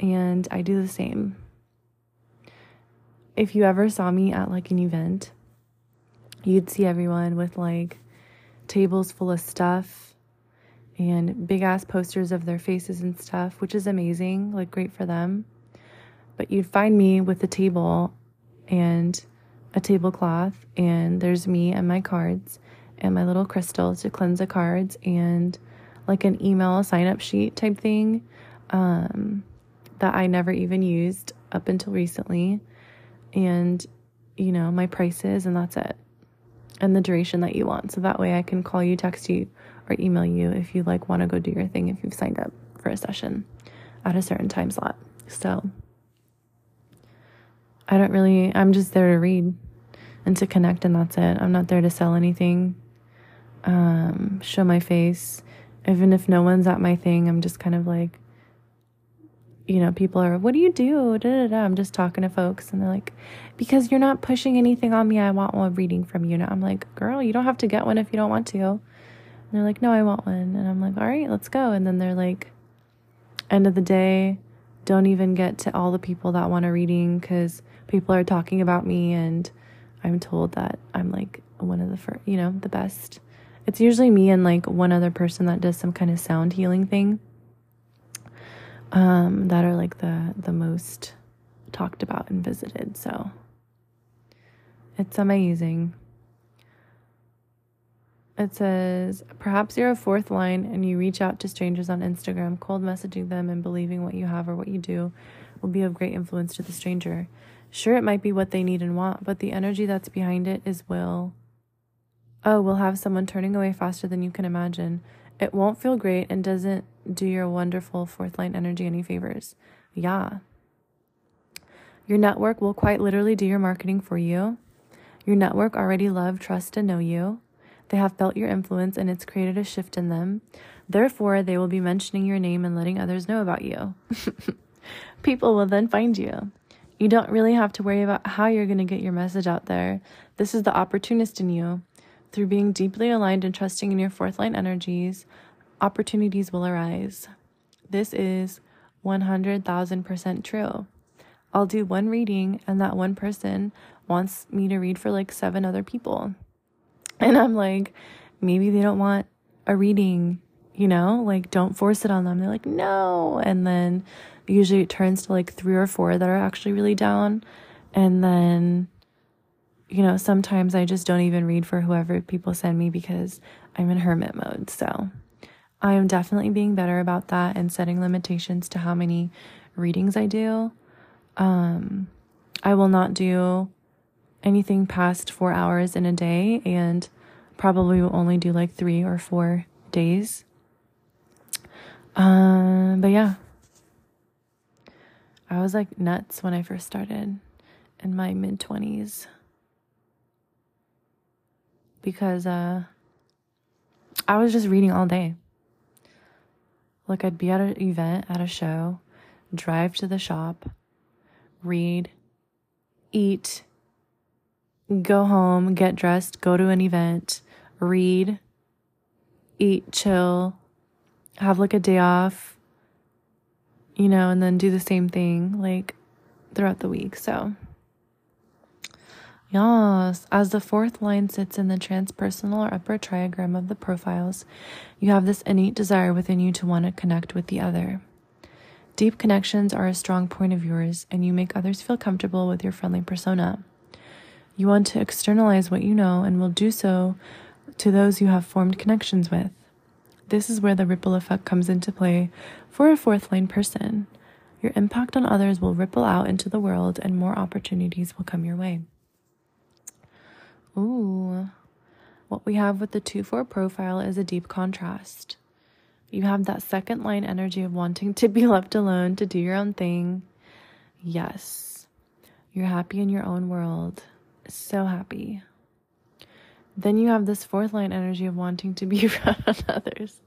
and I do the same. If you ever saw me at like an event, you'd see everyone with like tables full of stuff and big ass posters of their faces and stuff, which is amazing, like great for them. But you'd find me with a table and a tablecloth, and there's me and my cards and my little crystals to cleanse the cards and like an email sign up sheet type thing um, that I never even used up until recently. And, you know, my prices, and that's it. And the duration that you want. So that way I can call you, text you, or email you if you like want to go do your thing if you've signed up for a session at a certain time slot. So, I don't really, I'm just there to read and to connect, and that's it. I'm not there to sell anything, um, show my face. Even if no one's at my thing, I'm just kind of like, you know, people are, what do you do? Da, da, da. I'm just talking to folks, and they're like, because you're not pushing anything on me, I want one reading from you. And I'm like, girl, you don't have to get one if you don't want to. And they're like, no, I want one. And I'm like, all right, let's go. And then they're like, end of the day, don't even get to all the people that want a reading because people are talking about me and I'm told that I'm like one of the first, you know, the best. It's usually me and like one other person that does some kind of sound healing thing. Um, that are like the the most talked about and visited. So it's amazing. It says, perhaps you're a fourth line and you reach out to strangers on Instagram, cold messaging them and believing what you have or what you do will be of great influence to the stranger. Sure, it might be what they need and want, but the energy that's behind it is will. Oh, we'll have someone turning away faster than you can imagine. It won't feel great and doesn't do your wonderful fourth line energy any favors. Yeah. Your network will quite literally do your marketing for you. Your network already love, trust, and know you. They have felt your influence and it's created a shift in them. Therefore, they will be mentioning your name and letting others know about you. people will then find you. You don't really have to worry about how you're going to get your message out there. This is the opportunist in you. Through being deeply aligned and trusting in your fourth line energies, opportunities will arise. This is 100,000% true. I'll do one reading, and that one person wants me to read for like seven other people. And I'm like, maybe they don't want a reading, you know, like don't force it on them. They're like, no. And then usually it turns to like three or four that are actually really down. And then, you know, sometimes I just don't even read for whoever people send me because I'm in hermit mode. So I am definitely being better about that and setting limitations to how many readings I do. Um, I will not do anything past four hours in a day and probably will only do like three or four days. Um, but yeah, I was like nuts when I first started in my mid 20s because uh, I was just reading all day. Like, I'd be at an event, at a show, drive to the shop, read, eat, go home, get dressed, go to an event, read, eat, chill, have like a day off, you know, and then do the same thing like throughout the week. So, yes, as the fourth line sits in the transpersonal or upper trigram of the profiles, you have this innate desire within you to want to connect with the other. Deep connections are a strong point of yours, and you make others feel comfortable with your friendly persona. You want to externalize what you know and will do so to those you have formed connections with. This is where the ripple effect comes into play for a fourth line person. Your impact on others will ripple out into the world and more opportunities will come your way. Ooh, what we have with the 2 4 profile is a deep contrast. You have that second line energy of wanting to be left alone to do your own thing. Yes, you're happy in your own world. So happy. Then you have this fourth line energy of wanting to be around others.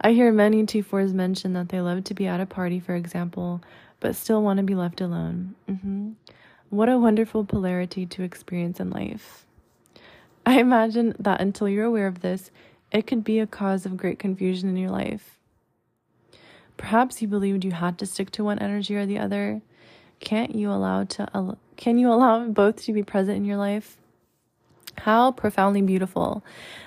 I hear many two fours mention that they love to be at a party, for example, but still want to be left alone. Mm-hmm. What a wonderful polarity to experience in life. I imagine that until you're aware of this, it could be a cause of great confusion in your life. Perhaps you believed you had to stick to one energy or the other. Can't you allow to can you allow both to be present in your life? How profoundly beautiful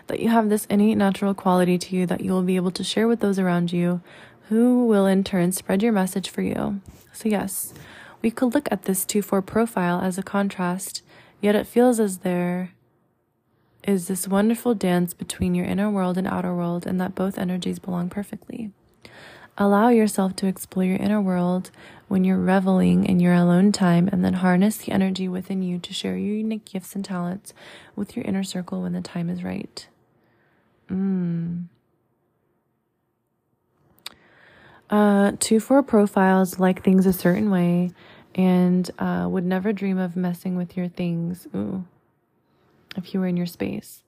that you have this innate natural quality to you that you will be able to share with those around you who will in turn spread your message for you. So yes, we could look at this 2-4 profile as a contrast, yet it feels as there is this wonderful dance between your inner world and outer world, and that both energies belong perfectly. Allow yourself to explore your inner world when you're reveling in your alone time, and then harness the energy within you to share your unique gifts and talents with your inner circle when the time is right. Mm. Uh, two four profiles like things a certain way and uh, would never dream of messing with your things. Ooh if you were in your space.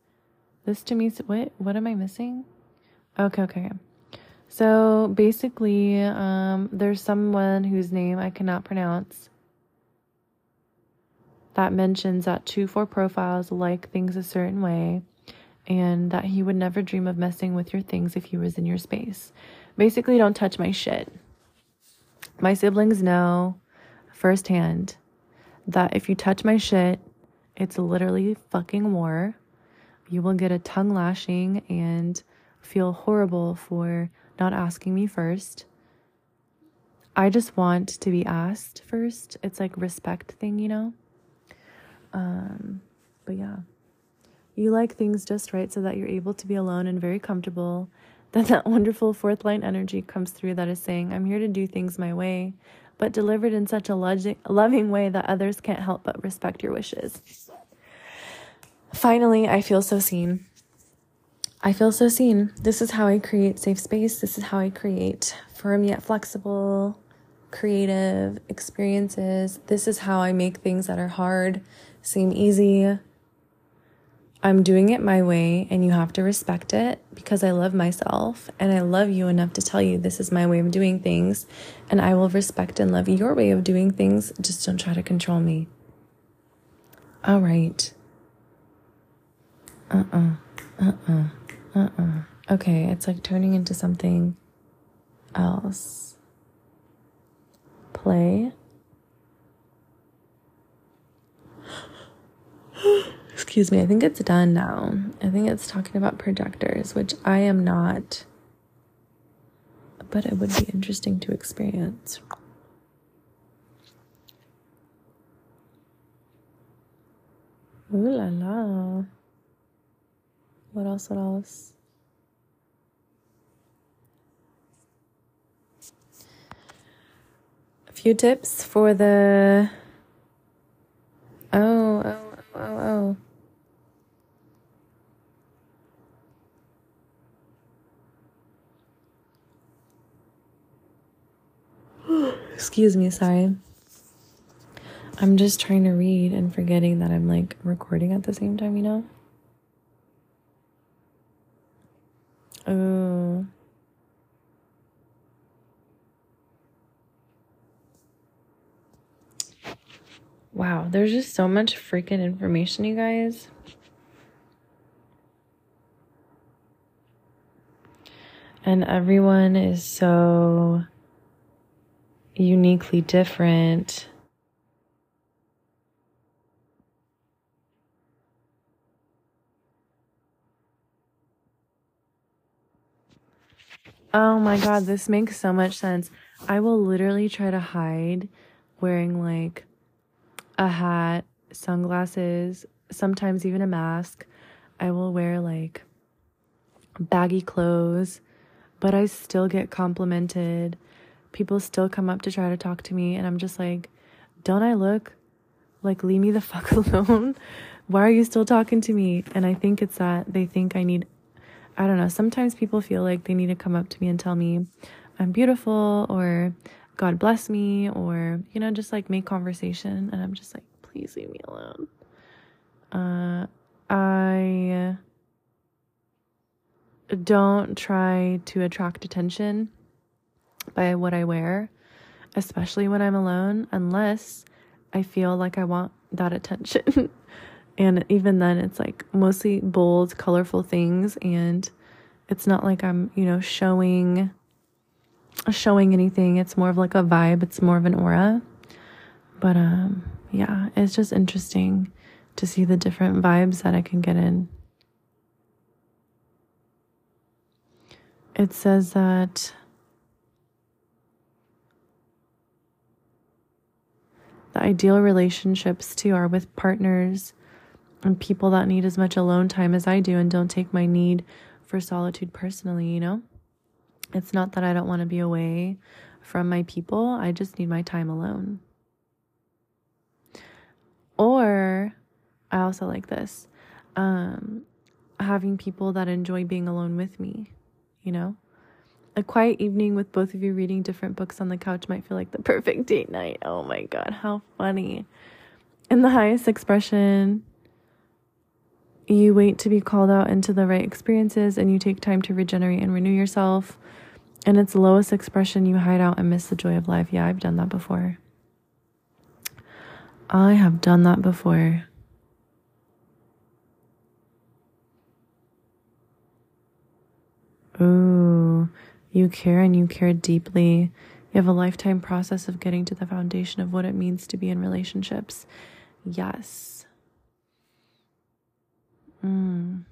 This to me, what what am I missing? Okay, okay. So basically, um, there's someone whose name I cannot pronounce that mentions that two four profiles like things a certain way, and that he would never dream of messing with your things if he was in your space. Basically, don't touch my shit. My siblings know firsthand that if you touch my shit, it's literally fucking war. You will get a tongue lashing and feel horrible for not asking me first. I just want to be asked first. It's like respect thing, you know? Um, but yeah. You like things just right so that you're able to be alone and very comfortable. Then that wonderful fourth line energy comes through that is saying, I'm here to do things my way but delivered in such a loving way that others can't help but respect your wishes. Finally, I feel so seen. I feel so seen. This is how I create safe space. This is how I create firm yet flexible, creative experiences. This is how I make things that are hard seem easy. I'm doing it my way and you have to respect it because I love myself and I love you enough to tell you this is my way of doing things and I will respect and love your way of doing things. Just don't try to control me. All right. Uh uh-uh. uh. Uh uh. Uh uh. Okay, it's like turning into something else. Play. Excuse me, I think it's done now. I think it's talking about projectors, which I am not, but it would be interesting to experience. Ooh la la. What else? What else? A few tips for the. Oh, oh, oh, oh. oh. Excuse me, sorry. I'm just trying to read and forgetting that I'm like recording at the same time, you know? Oh. Wow, there's just so much freaking information, you guys. And everyone is so uniquely different. Oh my god, this makes so much sense. I will literally try to hide wearing like a hat, sunglasses, sometimes even a mask. I will wear like baggy clothes, but I still get complimented people still come up to try to talk to me and I'm just like, don't I look like leave me the fuck alone? Why are you still talking to me? And I think it's that they think I need I don't know, sometimes people feel like they need to come up to me and tell me I'm beautiful or God bless me or you know just like make conversation and I'm just like please leave me alone. Uh I don't try to attract attention by what I wear, especially when I'm alone, unless I feel like I want that attention. and even then, it's like mostly bold, colorful things. And it's not like I'm, you know, showing showing anything. It's more of like a vibe. It's more of an aura. But um yeah, it's just interesting to see the different vibes that I can get in. It says that The ideal relationships, too, are with partners and people that need as much alone time as I do and don't take my need for solitude personally, you know? It's not that I don't want to be away from my people, I just need my time alone. Or I also like this um, having people that enjoy being alone with me, you know? A quiet evening with both of you reading different books on the couch might feel like the perfect date night. Oh my god, how funny. In the highest expression, you wait to be called out into the right experiences and you take time to regenerate and renew yourself. In its lowest expression, you hide out and miss the joy of life. Yeah, I've done that before. I have done that before. Ooh. You care and you care deeply. You have a lifetime process of getting to the foundation of what it means to be in relationships. Yes. Mm.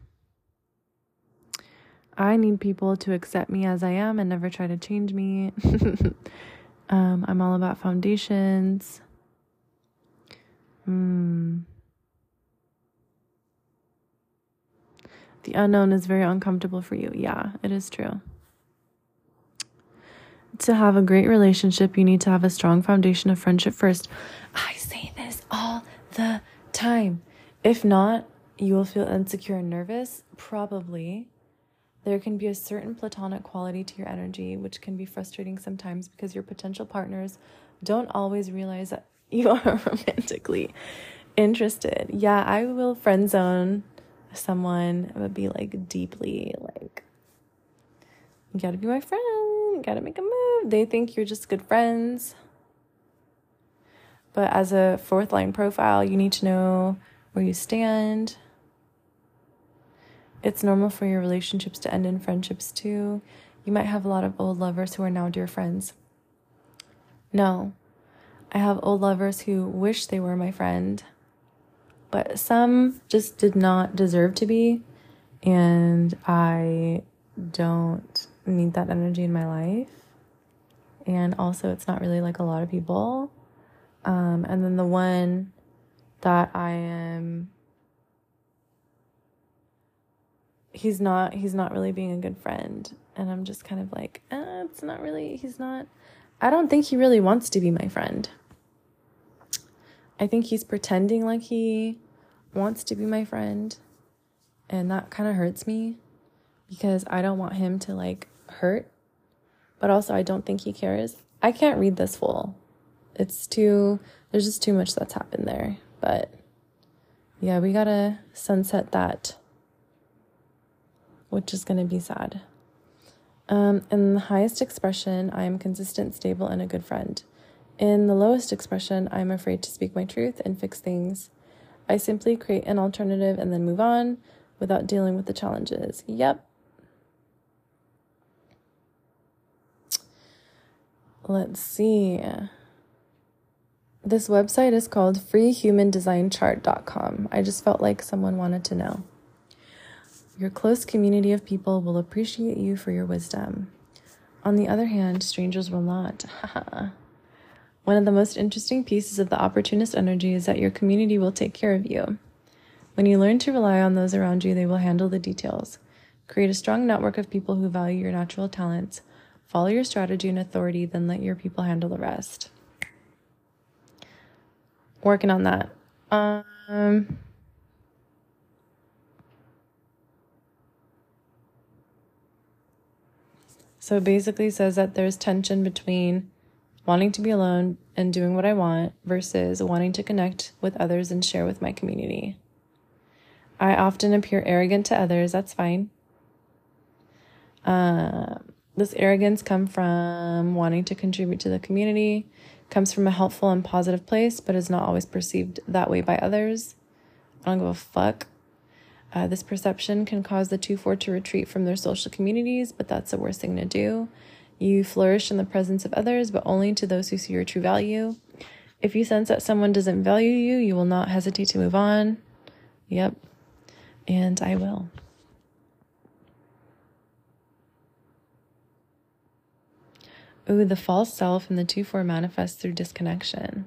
I need people to accept me as I am and never try to change me. um, I'm all about foundations. Mm. The unknown is very uncomfortable for you. Yeah, it is true to have a great relationship, you need to have a strong foundation of friendship first. I say this all the time. If not, you will feel insecure and nervous. Probably. There can be a certain platonic quality to your energy, which can be frustrating sometimes because your potential partners don't always realize that you are romantically interested. Yeah, I will friend zone someone would be like deeply like, you gotta be my friend, you gotta make a move. They think you're just good friends. But as a fourth line profile, you need to know where you stand. It's normal for your relationships to end in friendships too. You might have a lot of old lovers who are now dear friends. No, I have old lovers who wish they were my friend, but some just did not deserve to be. And I don't need that energy in my life. And also, it's not really like a lot of people. Um, and then the one that I am he's not he's not really being a good friend. And i'm just kind of like eh, it's not really he's not i don't think he really wants to be my friend. I think he's pretending like he wants to be my friend. And that kind of hurts me because i don't want him to like hurt. But also i don't think he cares. I can't read this full it's too there's just too much that's happened there. But yeah we gotta sunset that which is going to be sad. Um, in the highest expression i am consistent stable and a good friend. In the lowest expression i'm afraid to speak my truth and fix things. I simply create an alternative and then move on without dealing with the challenges. Yep. Let's see. This website is called freehumandesignchart.com. I just felt like someone wanted to know. Your close community of people will appreciate you for your wisdom. On the other hand, strangers will not. One of the most interesting pieces of the opportunist energy is that your community will take care of you. When you learn to rely on those around you, they will handle the details. Create a strong network of people who value your natural talents. Follow your strategy and authority, then let your people handle the rest working on that. Um, so basically says that there's tension between wanting to be alone and doing what I want versus wanting to connect with others and share with my community. I often appear arrogant to others. That's fine. Uh, this arrogance come from wanting to contribute to the community comes from a helpful and positive place, but is not always perceived that way by others. I don't give a fuck. Uh, this perception can cause the 2 4 to retreat from their social communities, but that's the worst thing to do. You flourish in the presence of others, but only to those who see your true value. If you sense that someone doesn't value you, you will not hesitate to move on. Yep. And I will. Ooh, the false self and the 2 4 manifests through disconnection.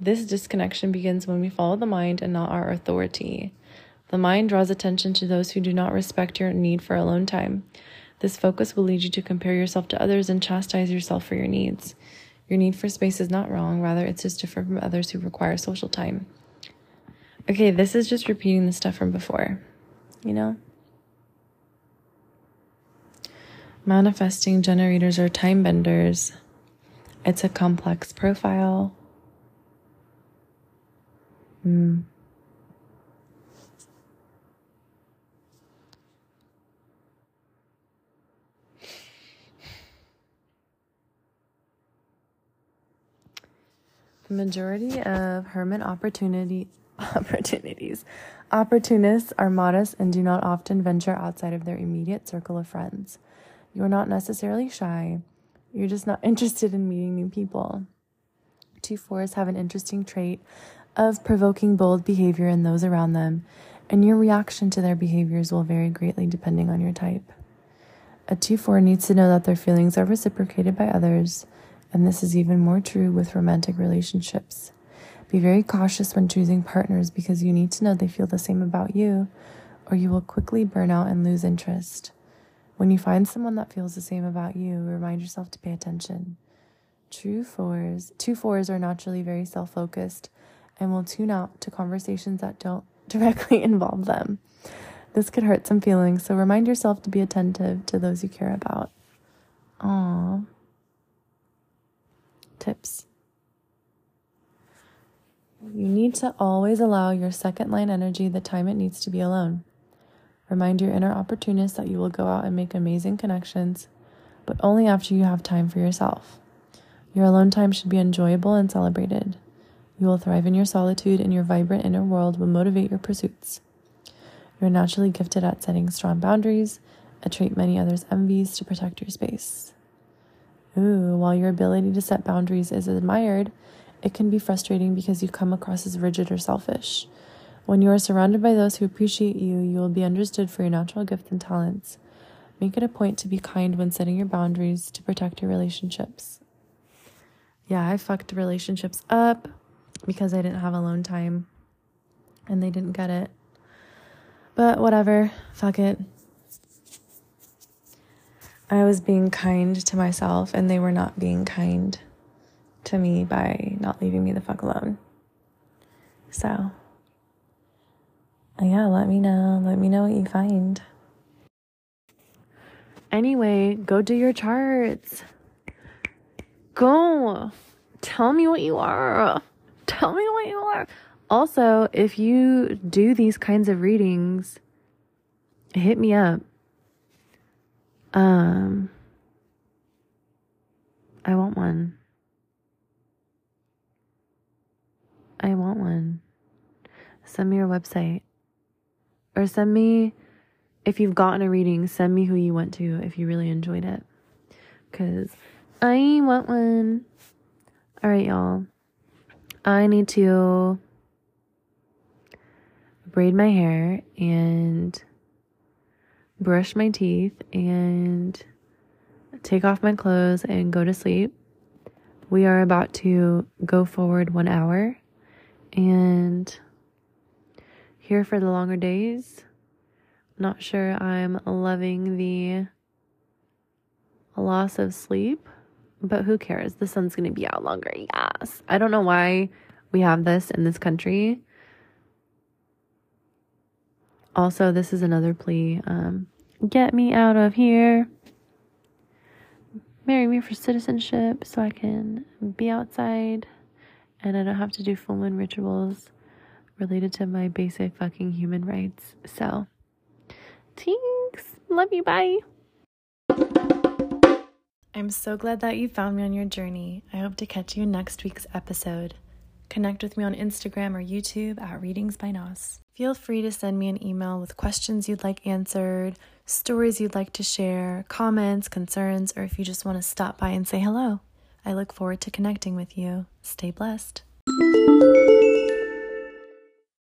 This disconnection begins when we follow the mind and not our authority. The mind draws attention to those who do not respect your need for alone time. This focus will lead you to compare yourself to others and chastise yourself for your needs. Your need for space is not wrong, rather, it's just different from others who require social time. Okay, this is just repeating the stuff from before, you know? Manifesting generators are time benders. It's a complex profile. Mm. Majority of hermit opportunity opportunities opportunists are modest and do not often venture outside of their immediate circle of friends. You're not necessarily shy, you're just not interested in meeting new people. Two fours have an interesting trait of provoking bold behavior in those around them, and your reaction to their behaviors will vary greatly depending on your type. A 2 4 needs to know that their feelings are reciprocated by others, and this is even more true with romantic relationships. Be very cautious when choosing partners because you need to know they feel the same about you, or you will quickly burn out and lose interest. When you find someone that feels the same about you, remind yourself to pay attention. True fours, two fours are naturally very self focused and will tune out to conversations that don't directly involve them. This could hurt some feelings, so remind yourself to be attentive to those you care about. Aww. Tips. You need to always allow your second line energy the time it needs to be alone. Remind your inner opportunist that you will go out and make amazing connections, but only after you have time for yourself. Your alone time should be enjoyable and celebrated. You will thrive in your solitude, and your vibrant inner world will motivate your pursuits. You're naturally gifted at setting strong boundaries, a trait many others envies to protect your space. Ooh, while your ability to set boundaries is admired, it can be frustrating because you come across as rigid or selfish. When you are surrounded by those who appreciate you, you will be understood for your natural gifts and talents. Make it a point to be kind when setting your boundaries to protect your relationships. Yeah, I fucked relationships up because I didn't have alone time and they didn't get it. But whatever, fuck it. I was being kind to myself and they were not being kind to me by not leaving me the fuck alone. So, uh, yeah, let me know. Let me know what you find. Anyway, go do your charts. Go. Tell me what you are. Tell me what you are. Also, if you do these kinds of readings, hit me up. Um, I want one. I want one. Send me your website. Or send me, if you've gotten a reading, send me who you went to if you really enjoyed it. Because I want one. All right, y'all. I need to braid my hair and brush my teeth and take off my clothes and go to sleep. We are about to go forward one hour and here for the longer days. Not sure I'm loving the loss of sleep, but who cares? The sun's going to be out longer. Yes. I don't know why we have this in this country. Also, this is another plea. Um, get me out of here. Marry me for citizenship so I can be outside and I don't have to do full moon rituals related to my basic fucking human rights. So, thanks. Love you. Bye. I'm so glad that you found me on your journey. I hope to catch you next week's episode. Connect with me on Instagram or YouTube at Readings by Nos. Feel free to send me an email with questions you'd like answered, stories you'd like to share, comments, concerns, or if you just want to stop by and say hello. I look forward to connecting with you. Stay blessed.